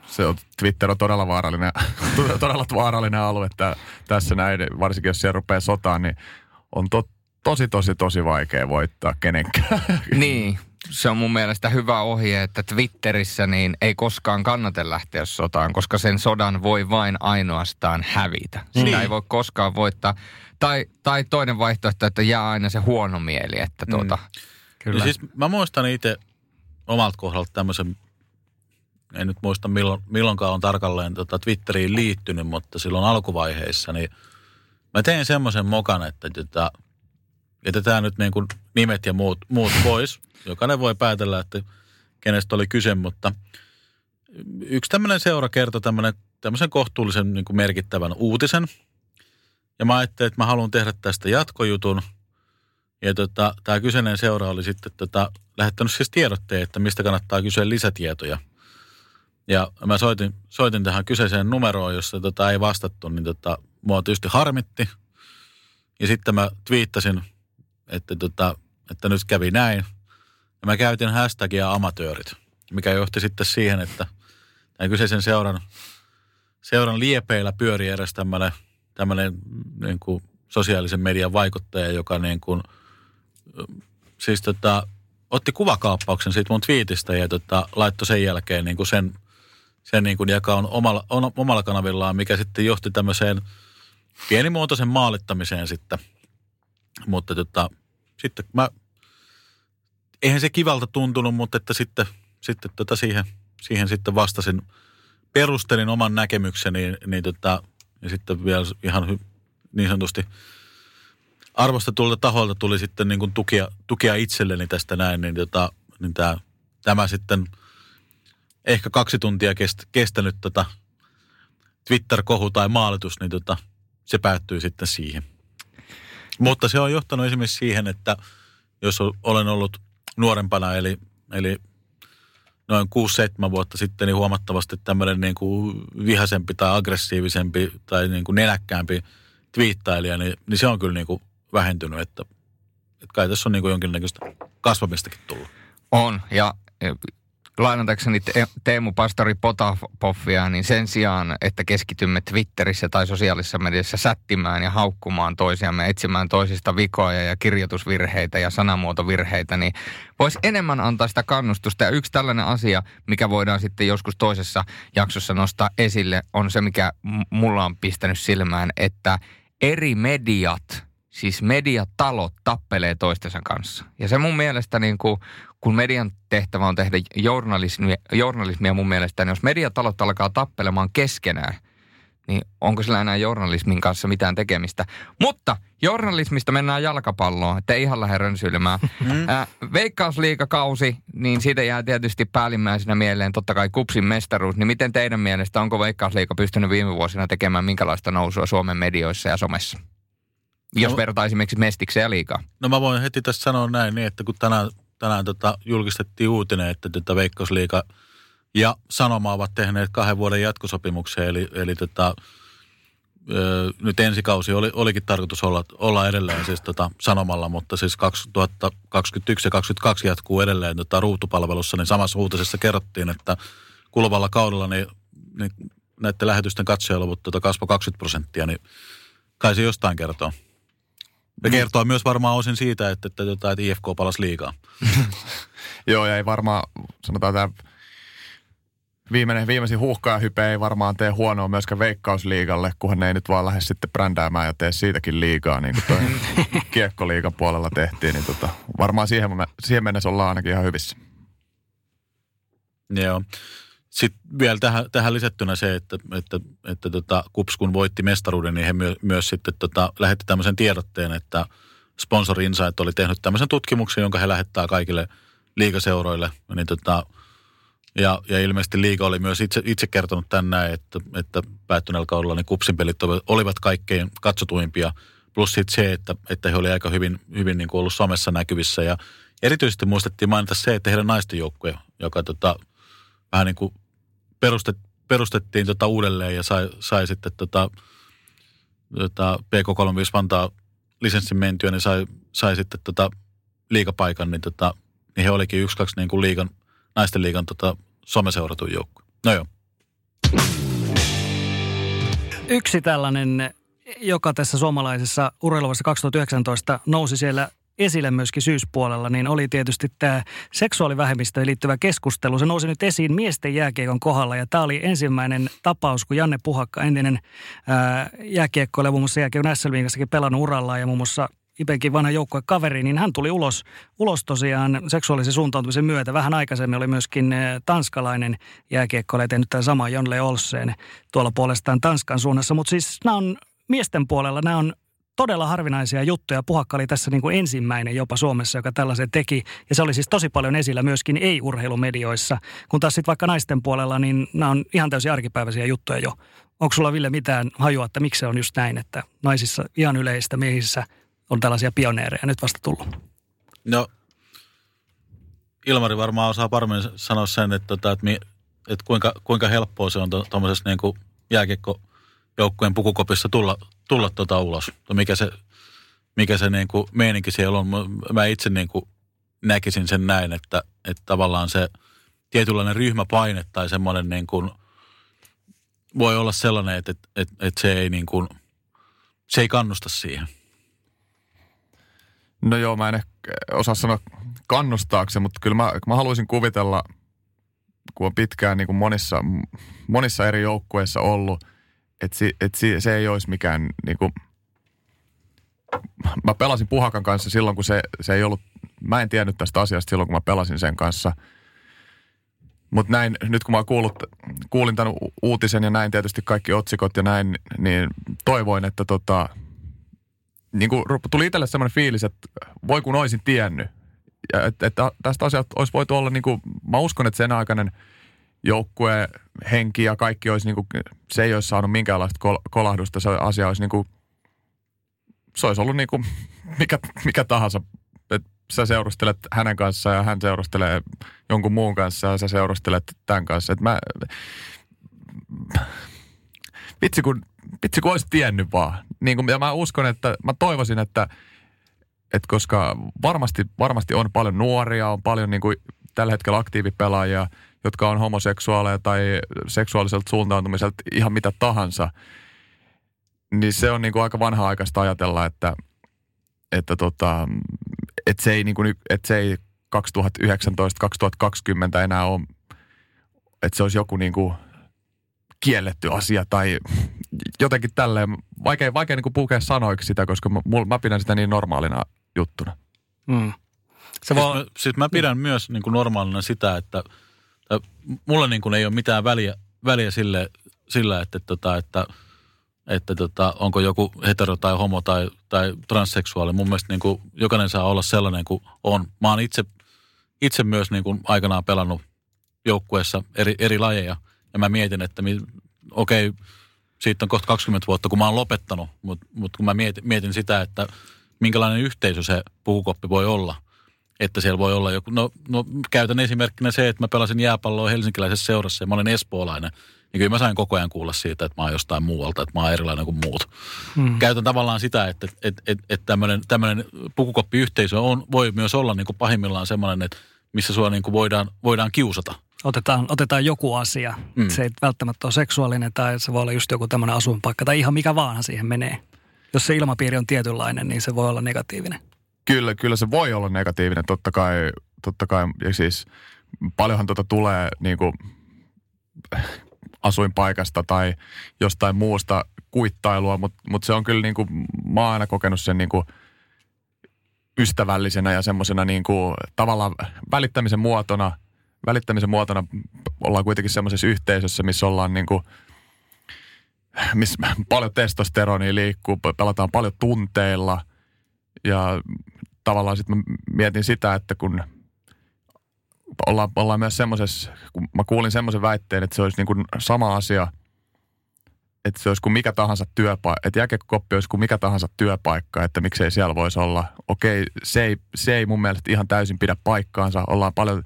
Se on, Twitter on todella vaarallinen, todella vaarallinen alue että tässä näin, varsinkin jos siellä rupeaa sotaan, niin on to, tosi, tosi, tosi vaikea voittaa kenenkään. Niin, se on mun mielestä hyvä ohje, että Twitterissä niin ei koskaan kannata lähteä sotaan, koska sen sodan voi vain ainoastaan hävitä. Sitä niin. ei voi koskaan voittaa. Tai, tai toinen vaihtoehto, että jää aina se huono mieli, että tuota, mm. kyllä. Ja siis mä muistan itse omalta kohdalta tämmöisen, en nyt muista milloin, milloinkaan on tarkalleen tota Twitteriin liittynyt, mutta silloin alkuvaiheissa, niin mä tein semmoisen mokan, että tota, jätetään nyt niin kuin nimet ja muut, muut pois. Jokainen voi päätellä, että kenestä oli kyse, mutta yksi tämmöinen seura kertoi tämmöinen, tämmöisen kohtuullisen niin kuin merkittävän uutisen. Ja mä ajattelin, että mä haluan tehdä tästä jatkojutun. Ja tota, tämä kyseinen seura oli sitten tota, lähettänyt siis tiedotteen, että mistä kannattaa kysyä lisätietoja. Ja mä soitin, soitin tähän kyseiseen numeroon, jossa tota ei vastattu, niin tota, mua tietysti harmitti. Ja sitten mä twiittasin että, tota, että nyt kävi näin. Ja mä käytin hashtagia amatöörit, mikä johti sitten siihen, että tämän kyseisen seuran, seuran liepeillä pyöri edes tämmöinen, tämmöinen niin kuin sosiaalisen median vaikuttaja, joka niin kuin, siis tota, otti kuvakaappauksen siitä mun twiitistä ja tota, laittoi sen jälkeen niin kuin sen, sen niin kuin, joka on omalla, omalla kanavillaan, mikä sitten johti tämmöiseen pienimuotoisen maalittamiseen sitten. Mutta tota, sitten mä, eihän se kivalta tuntunut, mutta että sitten, sitten tota siihen, siihen sitten vastasin, perustelin oman näkemykseni, niin tota, ja sitten vielä ihan niin sanotusti arvostetulta taholta tuli sitten niin kuin tukia, tukia itselleni tästä näin, niin, tota, niin tämä, tämä sitten ehkä kaksi tuntia kest, kestänyt tota Twitter-kohu tai maalitus, niin tota, se päättyy sitten siihen. Mutta se on johtanut esimerkiksi siihen, että jos olen ollut nuorempana, eli, eli noin 6-7 vuotta sitten, niin huomattavasti tämmöinen niin kuin vihasempi tai aggressiivisempi tai niin kuin nenäkkäämpi twiittailija, niin, niin se on kyllä niin kuin vähentynyt, että, että kai tässä on niin kuin jonkinnäköistä kasvamistakin tullut. On, ja lainatakseni te- Teemu Pastori Potapoffia, niin sen sijaan, että keskitymme Twitterissä tai sosiaalisessa mediassa sättimään ja haukkumaan toisiamme, etsimään toisista vikoja ja kirjoitusvirheitä ja sanamuotovirheitä, niin voisi enemmän antaa sitä kannustusta. Ja yksi tällainen asia, mikä voidaan sitten joskus toisessa jaksossa nostaa esille, on se, mikä mulla on pistänyt silmään, että eri mediat – siis mediatalot tappelee toistensa kanssa. Ja se mun mielestä, niin kuin, kun median tehtävä on tehdä journalismia, journalismia mun mielestä, niin jos mediatalot alkaa tappelemaan keskenään, niin onko sillä enää journalismin kanssa mitään tekemistä. Mutta journalismista mennään jalkapalloon, ettei ihan lähde rönsyilemään. Mm. Äh, Veikkausliikakausi, niin siitä jää tietysti päällimmäisenä mieleen totta kai kupsin mestaruus. Niin miten teidän mielestä, onko Veikkausliika pystynyt viime vuosina tekemään minkälaista nousua Suomen medioissa ja somessa? Jos no, vertaa esimerkiksi Mestikseen ja liikaa. No mä voin heti tässä sanoa näin, niin että kun tänään, tänään tota, julkistettiin uutinen, että tota Veikkausliiga ja Sanoma ovat tehneet kahden vuoden jatkosopimuksen, eli, eli tota, ö, nyt ensikausi oli, olikin tarkoitus olla, olla edelleen siis tota Sanomalla, mutta siis 2021 ja 2022 jatkuu edelleen tota ruutupalvelussa, niin samassa uutisessa kerrottiin, että kuluvalla kaudella niin, niin näiden lähetysten katsojaluvut tota kasvoi 20 prosenttia, niin kai se jostain kertoo. Ja kertoo myös varmaan osin siitä, että, että, että, että IFK palasi liikaa. Joo, ja ei varmaan, sanotaan tämä viimeinen, viimeisin huuhkaa hype ei varmaan tee huonoa myöskään veikkausliigalle, kunhan ne ei nyt vaan lähde sitten brändäämään ja tee siitäkin liigaa, niin kuin toi kiekkoliigan puolella tehtiin. Niin tota, varmaan siihen, siihen mennessä ollaan ainakin ihan hyvissä. Joo. Sitten vielä tähän, tähän lisättynä se, että, että, että tota, KUPS kun voitti mestaruuden, niin he myö, myös sitten tota, lähetti tämmöisen tiedotteen, että Sponsor Insight oli tehnyt tämmöisen tutkimuksen, jonka he lähettää kaikille liikaseuroille. Niin tota, ja, ja ilmeisesti liiga oli myös itse, itse kertonut tänään, että, että päättyneellä kaudella niin kupsin pelit olivat kaikkein katsotuimpia. Plus sitten se, että, että he olivat aika hyvin, hyvin niin kuin ollut somessa näkyvissä. Ja erityisesti muistettiin mainita se, että heidän naisten joukkue, joka tota, vähän niin kuin perustet, perustettiin tota uudelleen ja sai, sai sitten tota, tota PK35 Vantaa lisenssin mentyä, niin sai, sai sitten tota liikapaikan, niin, tota, niin he olikin yksi, kaksi niin kuin liigan, naisten liigan tota, someseuratun joukkue. No joo. Yksi tällainen, joka tässä suomalaisessa urheiluvassa 2019 nousi siellä esille myöskin syyspuolella, niin oli tietysti tämä seksuaalivähemmistöön liittyvä keskustelu. Se nousi nyt esiin miesten jääkiekon kohdalla ja tämä oli ensimmäinen tapaus, kun Janne Puhakka, entinen jääkiekkoilija, muun muassa jääkiekon SLVin pelannut urallaan ja muun muassa Ipenkin vanha joukkuekaveri, niin hän tuli ulos, ulos tosiaan seksuaalisen suuntautumisen myötä. Vähän aikaisemmin oli myöskin tanskalainen jääkiekkoilija tehnyt tämän saman Jonle Olsen tuolla puolestaan Tanskan suunnassa. Mutta siis nämä on miesten puolella, nämä on todella harvinaisia juttuja. Puhakka oli tässä niin kuin ensimmäinen jopa Suomessa, joka tällaisen teki. Ja se oli siis tosi paljon esillä myöskin ei-urheilumedioissa. Kun taas sitten vaikka naisten puolella, niin nämä on ihan täysin arkipäiväisiä juttuja jo. Onko sulla Ville mitään hajua, että miksi se on just näin, että naisissa ihan yleistä, miehissä on tällaisia pioneereja nyt vasta tullut? No, Ilmari varmaan osaa paremmin sanoa sen, että, tota, että, että, että kuinka, kuinka helppoa se on tuommoisessa niin jääkiekko joukkueen pukukopissa tulla, tulla tuota ulos. Mikä se, mikä se niin kuin meininki siellä on. Mä itse niin kuin näkisin sen näin, että, että tavallaan se tietynlainen ryhmäpaine tai semmoinen niin kuin, voi olla sellainen, että, että, että, että se, ei niin kuin, se ei kannusta siihen. No joo, mä en ehkä osaa sanoa kannustaakse, mutta kyllä mä, mä haluaisin kuvitella, kun on pitkään niin kuin monissa, monissa eri joukkueissa ollut – että si, et si, se ei olisi mikään niin kuin, mä pelasin Puhakan kanssa silloin, kun se, se ei ollut, mä en tiennyt tästä asiasta silloin, kun mä pelasin sen kanssa. Mutta näin, nyt kun mä kuullut, kuulin tämän uutisen ja näin tietysti kaikki otsikot ja näin, niin toivoin, että tota, niin kuin tuli itselle semmoinen fiilis, että voi kun olisin tiennyt. Ja että, että tästä asiasta olisi voitu olla, niin kuin, mä uskon, että sen aikainen – joukkue henki ja kaikki olisi niin kuin, se ei olisi saanut minkäänlaista kol- kolahdusta. Se asia olisi niin kuin, se olisi ollut niin kuin mikä, mikä tahansa. Et sä seurustelet hänen kanssaan ja hän seurustelee jonkun muun kanssa ja sä seurustelet tämän kanssa. Et mä, vitsi kun, vitsi kun olisi tiennyt vaan. Niin kuin, ja mä uskon, että mä toivoisin, että, että koska varmasti, varmasti on paljon nuoria, on paljon niin kuin tällä hetkellä aktiivipelaajia – jotka on homoseksuaaleja tai seksuaaliselta suuntautumiselta ihan mitä tahansa, niin se on niin kuin aika vanha-aikaista ajatella, että, että, tota, että, se ei niin kuin, että se ei 2019-2020 enää ole, että se olisi joku niin kuin kielletty asia tai jotenkin tälleen. Vaikea, vaikea niin kuin pukea sanoiksi sitä, koska mä, mä pidän sitä niin normaalina juttuna. Mm. Se voi... siis, mä, siis mä pidän myös niin kuin normaalina sitä, että – mulla niin kuin ei ole mitään väliä, väliä sille, sillä, että, tota, että, että tota, onko joku hetero tai homo tai, tai transseksuaali. Mun mielestä niin kuin jokainen saa olla sellainen kuin on. Mä oon itse, itse myös niin kuin aikanaan pelannut joukkueessa eri, eri lajeja. Ja mä mietin, että okei, okay, siitä on kohta 20 vuotta, kun mä oon lopettanut, mutta mut kun mä mietin, mietin sitä, että minkälainen yhteisö se pukukoppi voi olla – että siellä voi olla joku, no, no käytän esimerkkinä se, että mä pelasin jääpalloa helsinkiläisessä seurassa ja mä olen espoolainen. Niin kyllä mä sain koko ajan kuulla siitä, että mä oon jostain muualta, että mä oon erilainen kuin muut. Hmm. Käytän tavallaan sitä, että, että, että, että tämmöinen, tämmöinen pukukoppiyhteisö on, voi myös olla niin kuin pahimmillaan semmoinen, että missä sua niin kuin voidaan, voidaan kiusata. Otetaan, otetaan joku asia. Hmm. Se ei välttämättä ole seksuaalinen tai se voi olla just joku tämmöinen asuinpaikka tai ihan mikä vaan siihen menee. Jos se ilmapiiri on tietynlainen, niin se voi olla negatiivinen. Kyllä, kyllä se voi olla negatiivinen, totta kai, totta kai. Ja siis paljonhan tuota tulee niin kuin asuinpaikasta tai jostain muusta kuittailua, mutta mut se on kyllä niin kuin, mä oon aina kokenut sen niin kuin ystävällisenä ja semmoisena niin kuin tavallaan välittämisen muotona välittämisen muotona ollaan kuitenkin semmoisessa yhteisössä, missä ollaan niin kuin, missä paljon testosteronia liikkuu, pelataan paljon tunteilla ja tavallaan sitten mietin sitä, että kun ollaan, ollaan myös semmoisessa, kun mä kuulin semmoisen väitteen, että se olisi niin kuin sama asia, että se olisi kuin mikä tahansa työpaikka, että jääkiekkokoppi olisi kuin mikä tahansa työpaikka, että miksei siellä voisi olla. Okei, se ei, se ei mun mielestä ihan täysin pidä paikkaansa. Ollaan paljon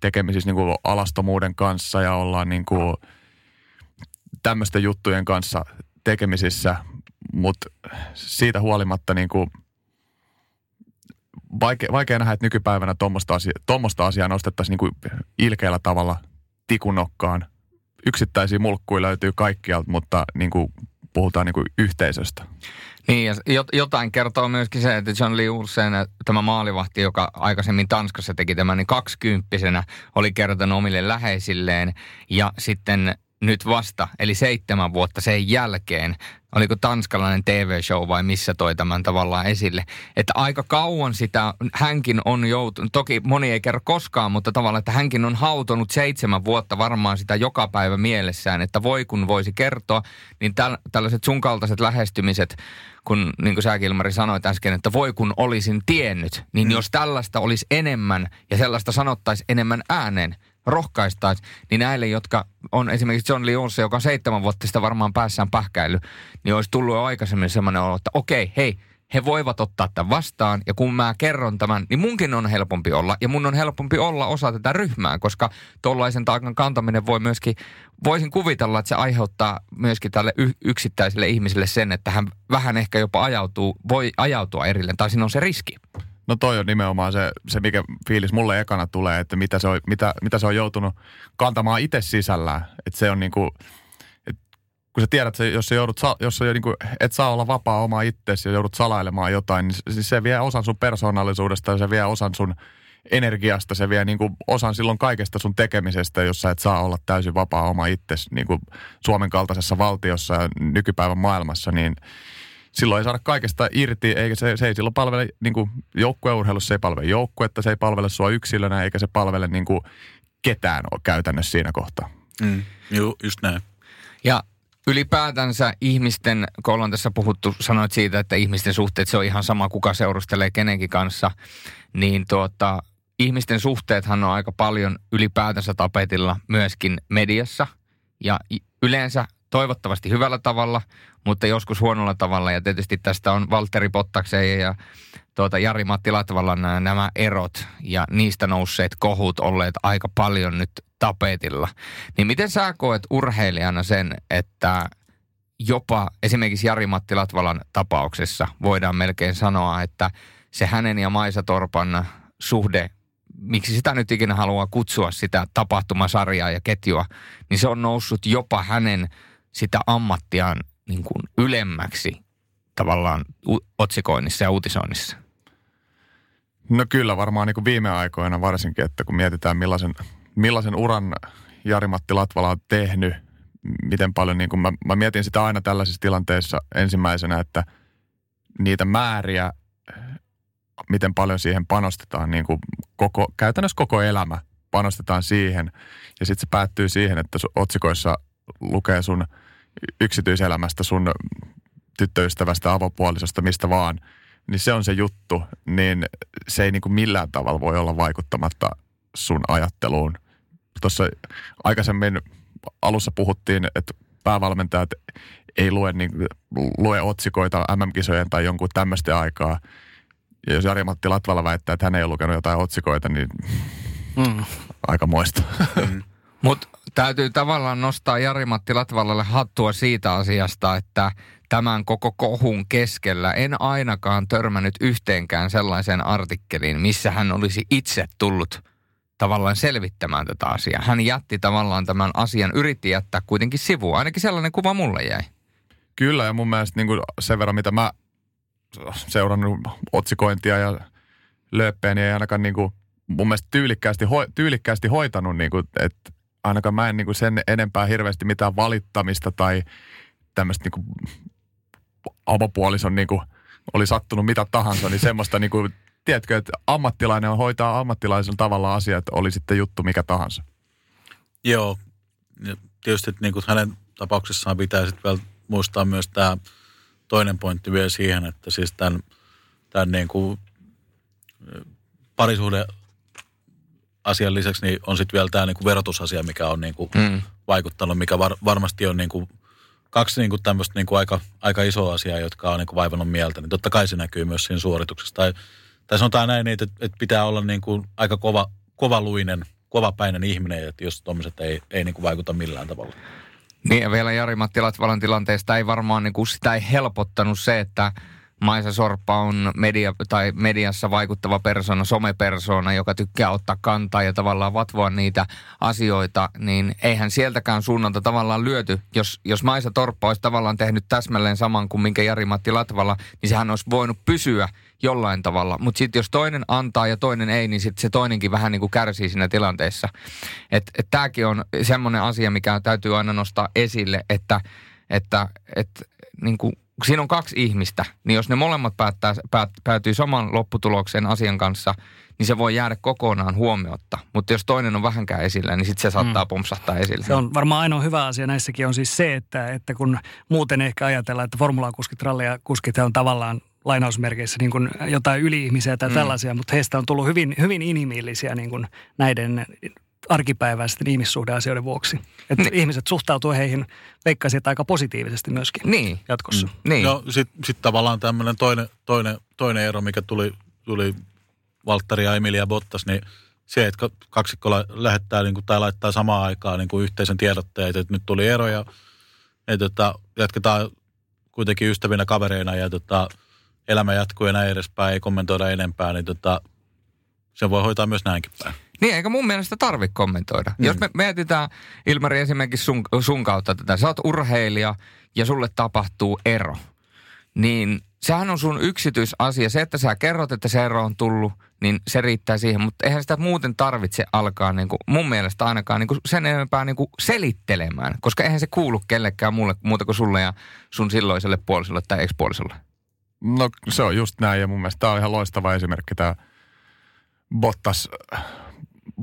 tekemisissä niin kuin alastomuuden kanssa ja ollaan niin kuin tämmöisten juttujen kanssa tekemisissä, mutta siitä huolimatta niin kuin – vaikea, vaikea nähdä, että nykypäivänä tuommoista asia, asiaa nostettaisiin niin kuin ilkeällä tavalla tikunokkaan. Yksittäisiä mulkkuja löytyy kaikkialta, mutta niin kuin puhutaan niin kuin yhteisöstä. Niin, ja jotain kertoo myöskin se, että John Lee Ursen, tämä maalivahti, joka aikaisemmin Tanskassa teki tämän, niin kaksikymppisenä oli kertonut omille läheisilleen. Ja sitten nyt vasta, eli seitsemän vuotta sen jälkeen, oliko tanskalainen TV-show vai missä toi tämän tavallaan esille, että aika kauan sitä hänkin on joutunut, toki moni ei kerro koskaan, mutta tavallaan, että hänkin on hautonut seitsemän vuotta varmaan sitä joka päivä mielessään, että voi kun voisi kertoa, niin täl, tällaiset sun kaltaiset lähestymiset, kun niin kuin sä Kilmari sanoit äsken, että voi kun olisin tiennyt, niin mm. jos tällaista olisi enemmän ja sellaista sanottaisi enemmän ääneen, rohkaistaisiin, niin näille, jotka on esimerkiksi John Lee joka on seitsemän vuotta sitä varmaan päässään pähkäily, niin olisi tullut jo aikaisemmin semmoinen olo, että okei, hei, he voivat ottaa tämän vastaan ja kun mä kerron tämän, niin munkin on helpompi olla ja mun on helpompi olla osa tätä ryhmää, koska tuollaisen taakan kantaminen voi myöskin, voisin kuvitella, että se aiheuttaa myöskin tälle yksittäiselle ihmiselle sen, että hän vähän ehkä jopa ajautuu, voi ajautua erilleen tai siinä on se riski. No toi on nimenomaan se, se mikä fiilis mulle ekana tulee, että mitä se on, mitä, mitä se on joutunut kantamaan itse sisällään. Että se on niinku, et kun sä tiedät, että jos, sä joudut, jos sä niinku, et saa olla vapaa oma itsesi ja joudut salailemaan jotain, niin se, se vie osan sun persoonallisuudesta ja se vie osan sun energiasta, se vie niinku osan silloin kaikesta sun tekemisestä, jos sä et saa olla täysin vapaa oma itsesi niinku Suomen kaltaisessa valtiossa ja nykypäivän maailmassa, niin – silloin ei saada kaikesta irti, eikä se, se ei silloin palvele niin kuin joukkueurheilussa, se ei palvele joukkuetta, se ei palvele sua yksilönä, eikä se palvele niin kuin ketään käytännössä siinä kohtaa. Mm, joo, just näin. Ja ylipäätänsä ihmisten, kun ollaan tässä puhuttu, sanoit siitä, että ihmisten suhteet, se on ihan sama, kuka seurustelee kenenkin kanssa, niin tuota, ihmisten suhteethan on aika paljon ylipäätänsä tapetilla myöskin mediassa. Ja yleensä toivottavasti hyvällä tavalla, mutta joskus huonolla tavalla. Ja tietysti tästä on Valtteri Pottakseen ja tuota Jari-Matti Latvalan nämä, nämä erot ja niistä nousseet kohut olleet aika paljon nyt tapetilla. Niin miten sä koet urheilijana sen, että jopa esimerkiksi Jari-Matti Latvalan tapauksessa voidaan melkein sanoa, että se hänen ja Maisa Torpan suhde miksi sitä nyt ikinä haluaa kutsua sitä tapahtumasarjaa ja ketjua, niin se on noussut jopa hänen sitä ammattiaan niin kuin ylemmäksi tavallaan otsikoinnissa ja uutisoinnissa? No kyllä varmaan niin kuin viime aikoina varsinkin, että kun mietitään millaisen, millaisen uran Jari-Matti Latvala on tehnyt, miten paljon, niin kuin mä, mä mietin sitä aina tällaisissa tilanteissa ensimmäisenä, että niitä määriä, miten paljon siihen panostetaan, niin kuin koko, käytännössä koko elämä panostetaan siihen. Ja sitten se päättyy siihen, että otsikoissa lukee sun – yksityiselämästä, sun tyttöystävästä, avopuolisosta, mistä vaan, niin se on se juttu, niin se ei niin kuin millään tavalla voi olla vaikuttamatta sun ajatteluun. Tuossa aikaisemmin alussa puhuttiin, että päävalmentajat ei lue, niin, lue otsikoita MM-kisojen tai jonkun tämmöistä aikaa. Ja jos Jari-Matti Latvala väittää, että hän ei ole lukenut jotain otsikoita, niin mm. aika moista. Mm. Mutta täytyy tavallaan nostaa Jari-Matti Latvalalle hattua siitä asiasta, että tämän koko kohun keskellä en ainakaan törmännyt yhteenkään sellaiseen artikkeliin, missä hän olisi itse tullut tavallaan selvittämään tätä asiaa. Hän jätti tavallaan tämän asian, yritti jättää kuitenkin sivuun. Ainakin sellainen kuva mulle jäi. Kyllä, ja mun mielestä niin kuin sen verran, mitä mä seurannut otsikointia ja lööppejä, niin ei ainakaan niin kuin, mun mielestä tyylikkäästi, ho, tyylikkäästi hoitanut, niin kuin, että ainakaan mä en niin kuin sen enempää hirveästi mitään valittamista tai tämmöistä niin kuin avopuolison niin oli sattunut mitä tahansa, niin semmoista niin kuin tiedätkö, että ammattilainen on hoitaa ammattilaisella tavalla asiat, oli sitten juttu mikä tahansa. Joo. Ja tietysti niin kuin hänen tapauksessaan pitää sitten vielä muistaa myös tämä toinen pointti vielä siihen, että siis tämän, tämän niin kuin parisuhde asian lisäksi niin on sitten vielä tämä niin kuin verotusasia, mikä on niin kuin mm. vaikuttanut, mikä var, varmasti on niin kuin kaksi niin kuin tämmöistä niin kuin aika, aika isoa asiaa, jotka on niin kuin vaivannut mieltä, niin totta kai se näkyy myös siinä suorituksessa. Tai, tai sanotaan näin, että, että pitää olla niin kuin aika kova, kovaluinen, kovapäinen ihminen, että jos tuommoiset ei, ei niin kuin vaikuta millään tavalla. Niin ja vielä Jari-Matti Latvalan tilanteesta ei varmaan niin kuin sitä ei helpottanut se, että Maisa Sorppa on media, tai mediassa vaikuttava persona, somepersona, joka tykkää ottaa kantaa ja tavallaan vatvoa niitä asioita, niin eihän sieltäkään suunnalta tavallaan lyöty. Jos, jos Maisa Torppa olisi tavallaan tehnyt täsmälleen saman kuin minkä Jari-Matti Latvala, niin sehän olisi voinut pysyä jollain tavalla. Mutta sitten jos toinen antaa ja toinen ei, niin sitten se toinenkin vähän niin kuin kärsii siinä tilanteessa. Että et, tämäkin on semmoinen asia, mikä täytyy aina nostaa esille, että, että et, niin kuin siinä on kaksi ihmistä, niin jos ne molemmat päättää, päät, päätyy saman lopputulokseen asian kanssa, niin se voi jäädä kokonaan huomiotta. Mutta jos toinen on vähänkään esillä, niin sitten se saattaa mm. pompsahtaa esille. Se on varmaan ainoa hyvä asia näissäkin on siis se, että, että kun muuten ehkä ajatellaan, että formulakuskit, rallia kuskit on tavallaan lainausmerkeissä niin kuin jotain yli-ihmisiä tai mm. tällaisia, mutta heistä on tullut hyvin, hyvin inhimillisiä niin kuin näiden arkipäiväisten ihmissuhdeasioiden vuoksi. Että niin. ihmiset suhtautuu heihin, veikkaisin, aika positiivisesti myöskin niin. jatkossa. Mm. Niin. No sitten sit tavallaan tämmöinen toinen, toinen, toinen ero, mikä tuli, tuli Valtteri ja Emilia Bottas, niin se, että kaksikko lähettää niin kuin, tai laittaa samaan aikaan niin kuin yhteisen tiedotteet, että nyt tuli ero ja että, että jatketaan kuitenkin ystävinä kavereina ja että, elämä jatkuu ja näin edespäin, ei kommentoida enempää, niin tota, sen voi hoitaa myös näinkin päin. Niin, eikä mun mielestä tarvitse kommentoida. Mm. Jos me mietitään, Ilmari, esimerkiksi sun, sun kautta tätä. Sä oot urheilija ja sulle tapahtuu ero. Niin sehän on sun yksityisasia. Se, että sä kerrot, että se ero on tullut, niin se riittää siihen. Mutta eihän sitä muuten tarvitse alkaa niin kuin, mun mielestä ainakaan niin kuin sen enempää niin kuin selittelemään. Koska eihän se kuulu kellekään muulle muuta kuin sulle ja sun silloiselle puolisolle tai ekspuolisolle. No se on just näin ja mun mielestä tämä on ihan loistava esimerkki tämä Bottas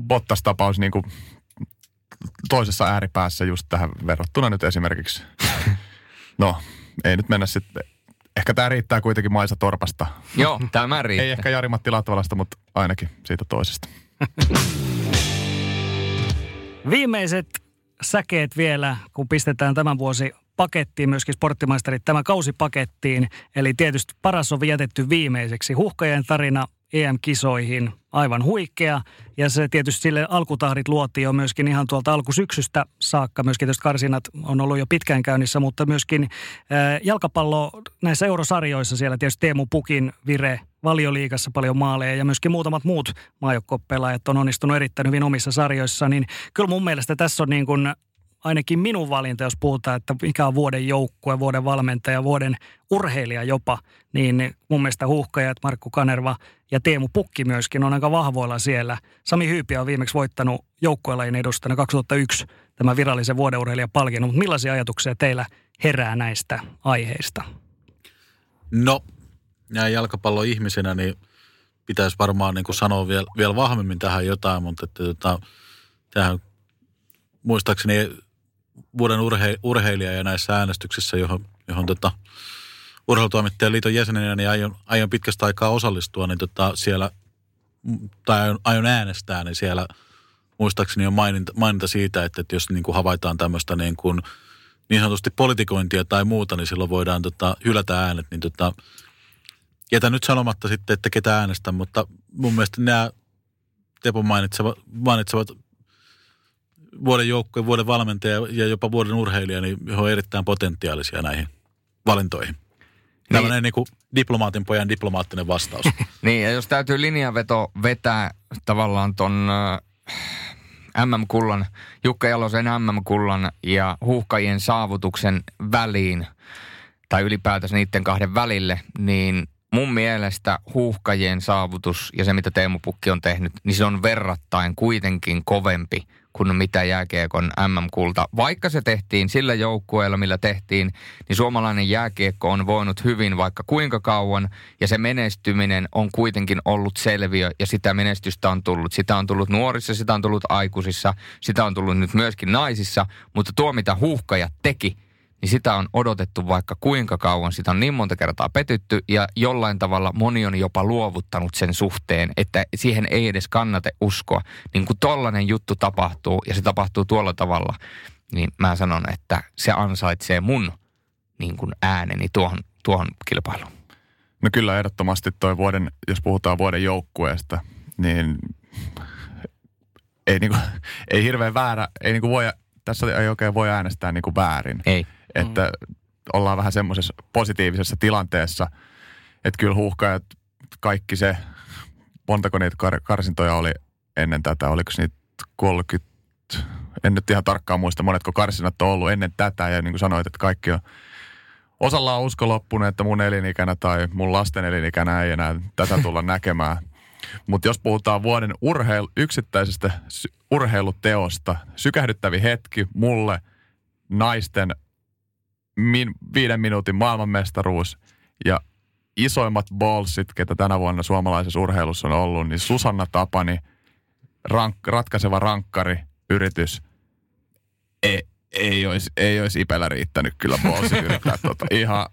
Bottas-tapaus niin kuin toisessa ääripäässä just tähän verrattuna nyt esimerkiksi. No, ei nyt mennä sitten. Ehkä tämä riittää kuitenkin Maisa Torpasta. Joo, tämä riittää. ei ehkä Jari-Matti Latvalasta, mutta ainakin siitä toisesta. Viimeiset säkeet vielä, kun pistetään tämän vuosi pakettiin, myöskin sporttimaisterit tämä kausi pakettiin. Eli tietysti paras on jätetty viimeiseksi. Huhkajan tarina EM-kisoihin. Aivan huikea. Ja se tietysti sille alkutahdit luotiin jo myöskin ihan tuolta alkusyksystä saakka. Myöskin tietysti karsinat on ollut jo pitkään käynnissä, mutta myöskin jalkapallo näissä eurosarjoissa siellä tietysti Teemu Pukin vire valioliigassa paljon maaleja ja myöskin muutamat muut maajoukkopelaajat on onnistunut erittäin hyvin omissa sarjoissa. Niin kyllä mun mielestä tässä on niin kuin ainakin minun valinta, jos puhutaan, että mikä on vuoden joukkue, vuoden valmentaja, vuoden urheilija jopa, niin mun mielestä huuhkajat, Markku Kanerva ja Teemu Pukki myöskin on aika vahvoilla siellä. Sami Hyypiä on viimeksi voittanut joukkuelajin edustajana 2001 tämä virallisen vuoden palkinnon, mutta millaisia ajatuksia teillä herää näistä aiheista? No, näin jalkapalloihmisenä, niin pitäisi varmaan niin kuin sanoa vielä, vielä vahvemmin tähän jotain, mutta että, että, tähän muistaakseni vuoden urhe, urheilija ja näissä äänestyksissä, johon, johon tota, urheilutoimittajan liiton jäsenenä niin aion, aion pitkästä aikaa osallistua, niin tota, siellä, tai aion, aion äänestää, niin siellä muistaakseni on maininta, maininta siitä, että, että jos niin kuin havaitaan tämmöistä niin, kuin, niin sanotusti politikointia tai muuta, niin silloin voidaan tota, hylätä äänet, niin tota, jätän nyt sanomatta sitten, että ketä äänestä, mutta mun mielestä nämä Tepon mainitsevat, mainitsevat vuoden joukkue, vuoden valmentaja ja jopa vuoden urheilija, niin he on erittäin potentiaalisia näihin valintoihin. Tällainen niin. niin kuin diplomaatin pojan diplomaattinen vastaus. niin, ja jos täytyy linjanveto vetää tavallaan ton äh, MM-kullan, Jukka Jalosen MM-kullan ja huuhkajien saavutuksen väliin, tai ylipäätänsä niiden kahden välille, niin mun mielestä huuhkajien saavutus ja se, mitä Teemu Pukki on tehnyt, niin se on verrattain kuitenkin kovempi kuin mitä jääkiekon MM-kulta. Vaikka se tehtiin sillä joukkueella, millä tehtiin, niin suomalainen jääkiekko on voinut hyvin vaikka kuinka kauan, ja se menestyminen on kuitenkin ollut selviö, ja sitä menestystä on tullut. Sitä on tullut nuorissa, sitä on tullut aikuisissa, sitä on tullut nyt myöskin naisissa, mutta tuo, mitä huuhkajat teki, niin sitä on odotettu vaikka kuinka kauan. Sitä on niin monta kertaa petytty ja jollain tavalla moni on jopa luovuttanut sen suhteen, että siihen ei edes kannata uskoa. Niin kun tollainen juttu tapahtuu ja se tapahtuu tuolla tavalla, niin mä sanon, että se ansaitsee mun niin kuin ääneni tuohon, tuohon kilpailuun. No kyllä ehdottomasti toi vuoden, jos puhutaan vuoden joukkueesta, niin ei, niinku, ei hirveän väärä, ei niinku voi, tässä ei oikein voi äänestää niinku väärin. Ei. Että mm. ollaan vähän semmoisessa positiivisessa tilanteessa, että kyllä huuhkajat, kaikki se, montako niitä kar- karsintoja oli ennen tätä, oliko niitä 30, en nyt ihan tarkkaan muista, monetko karsinat on ollut ennen tätä, ja niin kuin sanoit, että kaikki on, osalla on usko loppunut, että mun elinikänä tai mun lasten elinikänä ei enää tätä tulla näkemään. Mutta jos puhutaan vuoden urheilu, yksittäisestä urheiluteosta, sykähdyttävi hetki mulle naisten min, viiden minuutin maailmanmestaruus ja isoimmat ballsit, ketä tänä vuonna suomalaisessa urheilussa on ollut, niin Susanna Tapani, rank, ratkaiseva rankkari, yritys, ei, ei olisi, ei olisi Ipellä riittänyt kyllä ballsit yrittää tota, ihan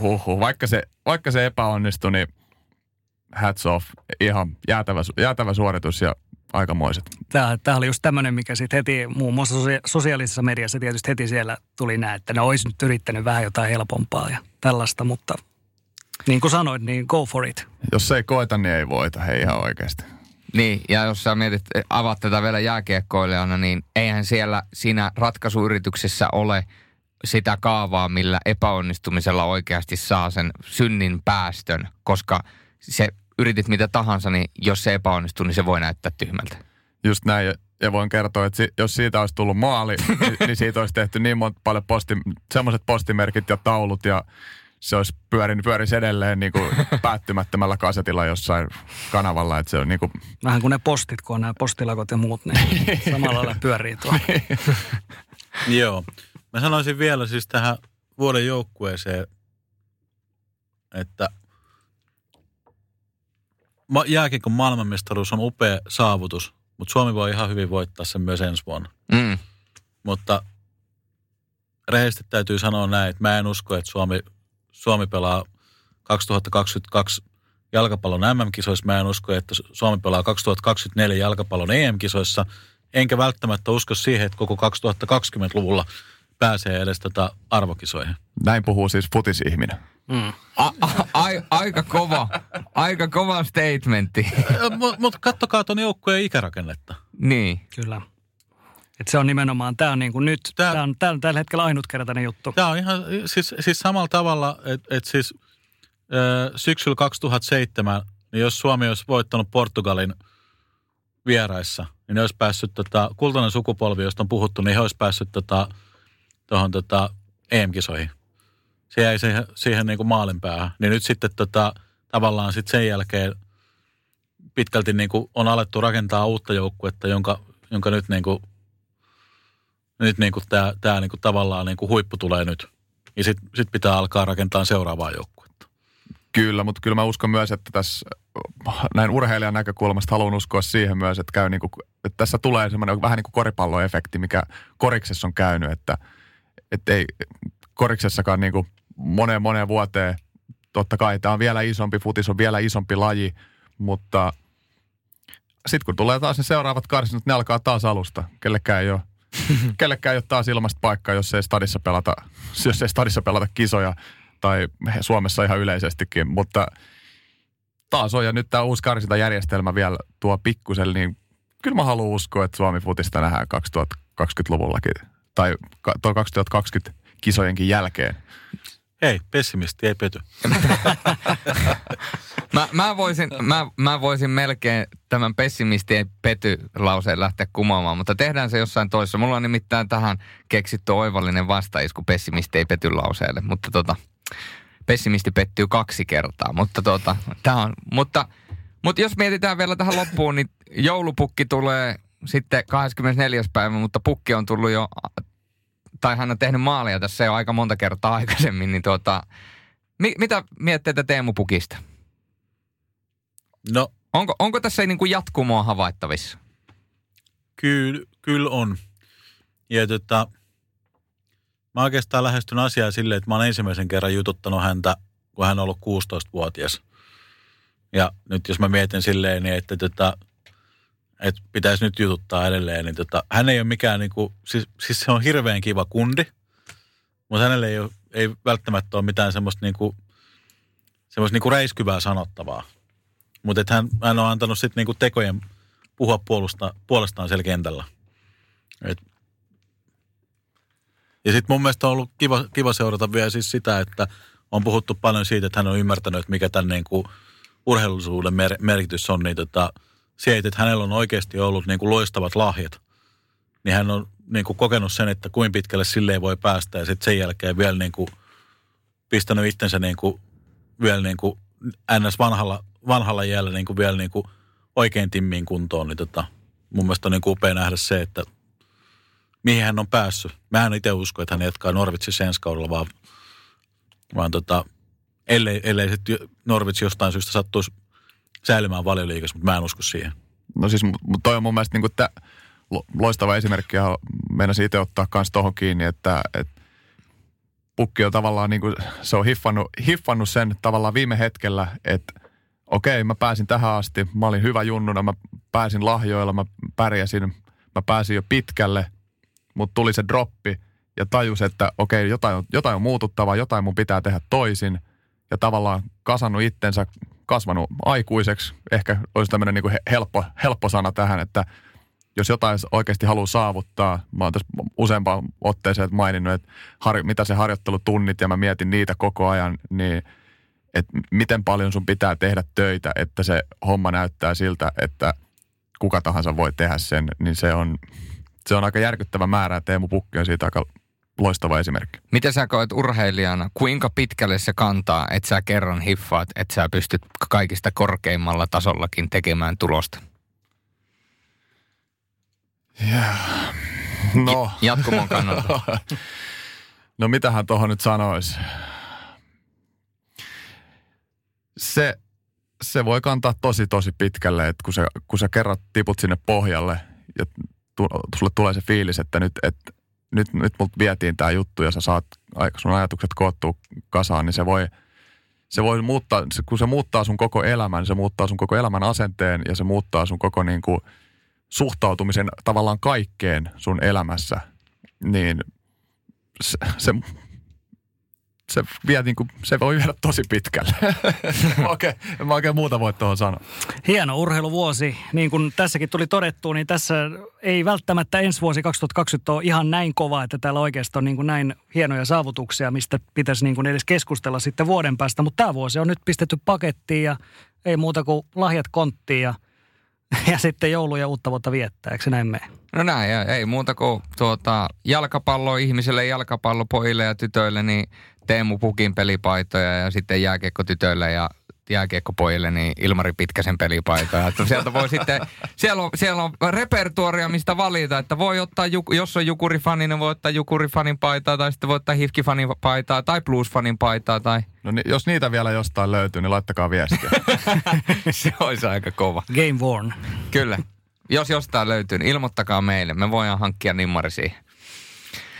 huhhuh. Vaikka se, vaikka se epäonnistui, niin hats off, ihan jäätävä, jäätävä suoritus ja aikamoiset. Tämä, tämä oli just tämmöinen, mikä sitten heti muun muassa sosiaalisessa mediassa tietysti heti siellä tuli näin, että ne olisi nyt yrittänyt vähän jotain helpompaa ja tällaista, mutta niin kuin sanoit, niin go for it. Jos ei koeta, niin ei voita, hei ihan oikeasti. Niin, ja jos sä mietit, avaat tätä vielä jääkiekkoilijana, niin eihän siellä siinä ratkaisuyrityksessä ole sitä kaavaa, millä epäonnistumisella oikeasti saa sen synnin päästön, koska se yritit mitä tahansa, niin jos se epäonnistuu, niin se voi näyttää tyhmältä. Just näin, ja voin kertoa, että jos siitä olisi tullut maali, niin, niin siitä olisi tehty niin monta paljon posti, semmoiset postimerkit ja taulut ja se olisi pyörinyt pyörisi edelleen niin kuin päättymättömällä kasetilla jossain kanavalla. Että se on niin kuin... Vähän kuin ne postit, kun on nämä postilakot ja muut, niin samalla lailla pyörii tuo. Joo. Mä sanoisin vielä siis tähän vuoden joukkueeseen, että jääkiekon maailmanmestaruus on upea saavutus, mutta Suomi voi ihan hyvin voittaa sen myös ensi vuonna. Mm. Mutta rehellisesti täytyy sanoa näin, että mä en usko, että Suomi, Suomi pelaa 2022 jalkapallon MM-kisoissa. Mä en usko, että Suomi pelaa 2024 jalkapallon EM-kisoissa. Enkä välttämättä usko siihen, että koko 2020-luvulla pääsee edes tota arvokisoihin. Näin puhuu siis futisihminen. Mm. A, a, a, aika kova, aika kova statementti. Mutta mut kattokaa tuon joukkueen ikärakennetta. Niin. Kyllä. Et se on nimenomaan, tämä on niin kuin nyt, tämä on, tää on tällä hetkellä ainutkertainen juttu. Tämä on ihan, siis, siis samalla tavalla, että et siis ö, syksyllä 2007, niin jos Suomi olisi voittanut Portugalin vieraissa, niin ne olisi päässyt, tota, kultainen sukupolvi, josta on puhuttu, niin he olisi päässyt tota, tuohon tota, EM-kisoihin. Se jäi siihen, siihen niin kuin maalin päähän. Niin nyt sitten tota, tavallaan sitten sen jälkeen pitkälti niin kuin on alettu rakentaa uutta joukkuetta, jonka, jonka nyt niin kuin, nyt niin kuin tämä, tämä niin kuin tavallaan niin kuin huippu tulee nyt. Ja sitten sit pitää alkaa rakentaa seuraavaa joukkuetta. Kyllä, mutta kyllä mä uskon myös, että tässä näin urheilijan näkökulmasta haluan uskoa siihen myös, että, käy niin kuin, että tässä tulee semmoinen vähän niin kuin koripalloefekti, mikä koriksessa on käynyt, että, että ei koriksessakaan niin kuin moneen moneen vuoteen, totta kai tämä on vielä isompi, futis on vielä isompi laji, mutta sitten kun tulee taas ne seuraavat karsinat, ne alkaa taas alusta. Kellekään ei ole, kellekään ei ole taas ilmasta paikkaa, jos ei stadissa pelata, jos ei stadissa pelata kisoja tai Suomessa ihan yleisestikin, mutta taas on ja nyt tämä uusi karsintajärjestelmä vielä tuo pikkusen, niin kyllä mä haluan uskoa, että Suomi futista nähdään 2020-luvullakin tai 2020 kisojenkin jälkeen. Ei, pessimisti ei pety. mä, mä, voisin, mä, mä voisin melkein tämän pessimisti ei pety lauseen lähteä kumoamaan, mutta tehdään se jossain toisessa. Mulla on nimittäin tähän keksitty oivallinen vastaisku pessimisti ei pety lauseelle, mutta tota, pessimisti pettyy kaksi kertaa. Mutta, tota, tää on, mutta, mutta jos mietitään vielä tähän loppuun, niin joulupukki tulee sitten 24. päivä, mutta pukki on tullut jo, tai hän on tehnyt maalia tässä jo aika monta kertaa aikaisemmin, niin tuota, mi, mitä mietteitä Teemu Pukista? No, Onko, onko tässä niin kuin jatkumoa havaittavissa? kyllä, kyllä on. Ja tota, mä oikeastaan lähestyn asiaa silleen, että mä oon ensimmäisen kerran jututtanut häntä, kun hän on ollut 16-vuotias. Ja nyt jos mä mietin silleen, niin että, tota, että pitäisi nyt jututtaa edelleen, niin tota, hän ei ole mikään niinku, siis, siis se on hirveän kiva kundi, mutta hänelle ei, ole, ei välttämättä ole mitään semmoista niinku, semmoista niinku räiskyvää sanottavaa. Mutta hän, hän on antanut sitten niinku tekojen puhua puolusta, puolestaan siellä kentällä. Et. Ja sitten mun mielestä on ollut kiva, kiva seurata vielä siis sitä, että on puhuttu paljon siitä, että hän on ymmärtänyt, että mikä tämän niinku urheilullisuuden mer- merkitys on, niin tota, se, että hänellä on oikeasti ollut niinku loistavat lahjat, niin hän on niinku kokenut sen, että kuinka pitkälle silleen voi päästä ja sitten sen jälkeen vielä niinku pistänyt itsensä niinku, vielä niinku ns. vanhalla, vanhalla jäällä niinku vielä niinku oikein timmiin kuntoon, niin tota, mun mielestä on niin upea nähdä se, että mihin hän on päässyt. Mä en itse usko, että hän jatkaa Norvitsissa ensi kaudella, vaan, vaan tota, ellei, ellei sitten Norvits jostain syystä sattuisi säilymään valioliikassa, mutta mä en usko siihen. No siis, mutta toi on mun mielestä niin kuin loistava esimerkki ja meinasin itse ottaa myös tuohon kiinni, että, että pukki on tavallaan niin kuin, se on hiffannut, hiffannut sen tavallaan viime hetkellä, että okei, mä pääsin tähän asti, mä olin hyvä junnuna, mä pääsin lahjoilla, mä pärjäsin, mä pääsin jo pitkälle, mutta tuli se droppi ja tajus, että okei, jotain, jotain on muututtava, jotain mun pitää tehdä toisin ja tavallaan kasannut itsensä, kasvanut aikuiseksi. Ehkä olisi tämmöinen niin helppo, helppo sana tähän, että jos jotain oikeasti haluaa saavuttaa, mä oon tässä useampaan otteeseen maininnut, että har, mitä se harjoittelutunnit ja mä mietin niitä koko ajan, niin että miten paljon sun pitää tehdä töitä, että se homma näyttää siltä, että kuka tahansa voi tehdä sen, niin se on, se on aika järkyttävä määrä Teemu Pukki on siitä aika loistava esimerkki. Miten sä koet urheilijana, kuinka pitkälle se kantaa, että sä kerran hiffaat, että sä pystyt kaikista korkeimmalla tasollakin tekemään tulosta? Yeah. No, Jatkumon kannalta. no mitähän tuohon nyt sanoisi? Se, se voi kantaa tosi tosi pitkälle, että kun sä, kun sä kerran tiput sinne pohjalle ja tu, sulle tulee se fiilis, että nyt, et, nyt, nyt multa vietiin tämä juttu ja sä saat sun ajatukset koottua kasaan, niin se voi, se voi muuttaa, kun se muuttaa sun koko elämän, se muuttaa sun koko elämän asenteen ja se muuttaa sun koko niin kuin suhtautumisen tavallaan kaikkeen sun elämässä, niin se, se, se, vie niin kuin, se voi viedä tosi pitkälle. Okei, en mä oikein muuta voi tuohon sanoa. Hieno urheiluvuosi. Niin kuin tässäkin tuli todettu, niin tässä ei välttämättä ensi vuosi 2020 ole ihan näin kova, että täällä oikeasti on niin kuin näin hienoja saavutuksia, mistä pitäisi niin kuin edes keskustella sitten vuoden päästä. Mutta tämä vuosi on nyt pistetty pakettiin ja ei muuta kuin lahjat konttiin ja, ja sitten joulu ja uutta vuotta viettää. Eikö se näin mene? No näin, ja ei muuta kuin tuota, jalkapallo ihmisille, jalkapallo pojille ja tytöille, niin Teemu Pukin pelipaitoja ja sitten jääkiekko tytöille ja jääkiekkopojille, niin Ilmari Pitkäsen pelipaitoja. Että sieltä voi sitten, siellä on, siellä on repertuaria, mistä valita, että voi ottaa, jos on Jukuri-fani, niin voi ottaa Jukuri-fanin paitaa, tai sitten voi ottaa Hifki-fanin paitaa, tai Blues-fanin paitaa, tai No niin, jos niitä vielä jostain löytyy, niin laittakaa viestiä. se olisi aika kova. Game worn. Kyllä. Jos jostain löytyy, niin ilmoittakaa meille. Me voidaan hankkia nimmari siihen.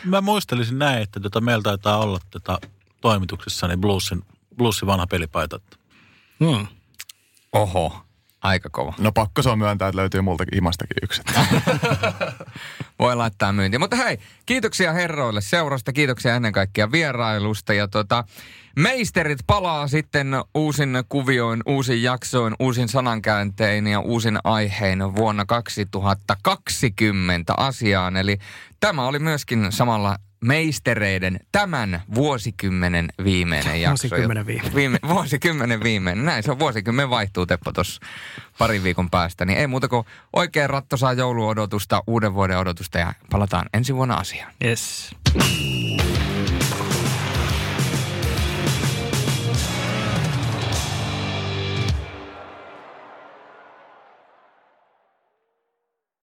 Mä muistelisin näin, että tota, meillä taitaa olla tota, toimituksessa niin bluesin, bluesin vanha pelipaita. Hmm. Oho, aika kova. No pakko se on myöntää, että löytyy multakin imastakin yksi. Voi laittaa myyntiin. Mutta hei, kiitoksia herroille seurasta, kiitoksia ennen kaikkea vierailusta. Ja tota, meisterit palaa sitten uusin kuvioin, uusin jaksoin, uusin sanankääntein ja uusin aihein vuonna 2020 asiaan. Eli tämä oli myöskin samalla meistereiden tämän vuosikymmenen viimeinen jakso. Vuosikymmenen viimeinen. Viime, vuosikymmenen viimeinen. Näin se on vuosikymmen vaihtuu Teppo tuossa parin viikon päästä. Niin ei muuta kuin oikein rattosaa jouluodotusta, uuden vuoden odotusta ja palataan ensi vuonna asiaan. Yes.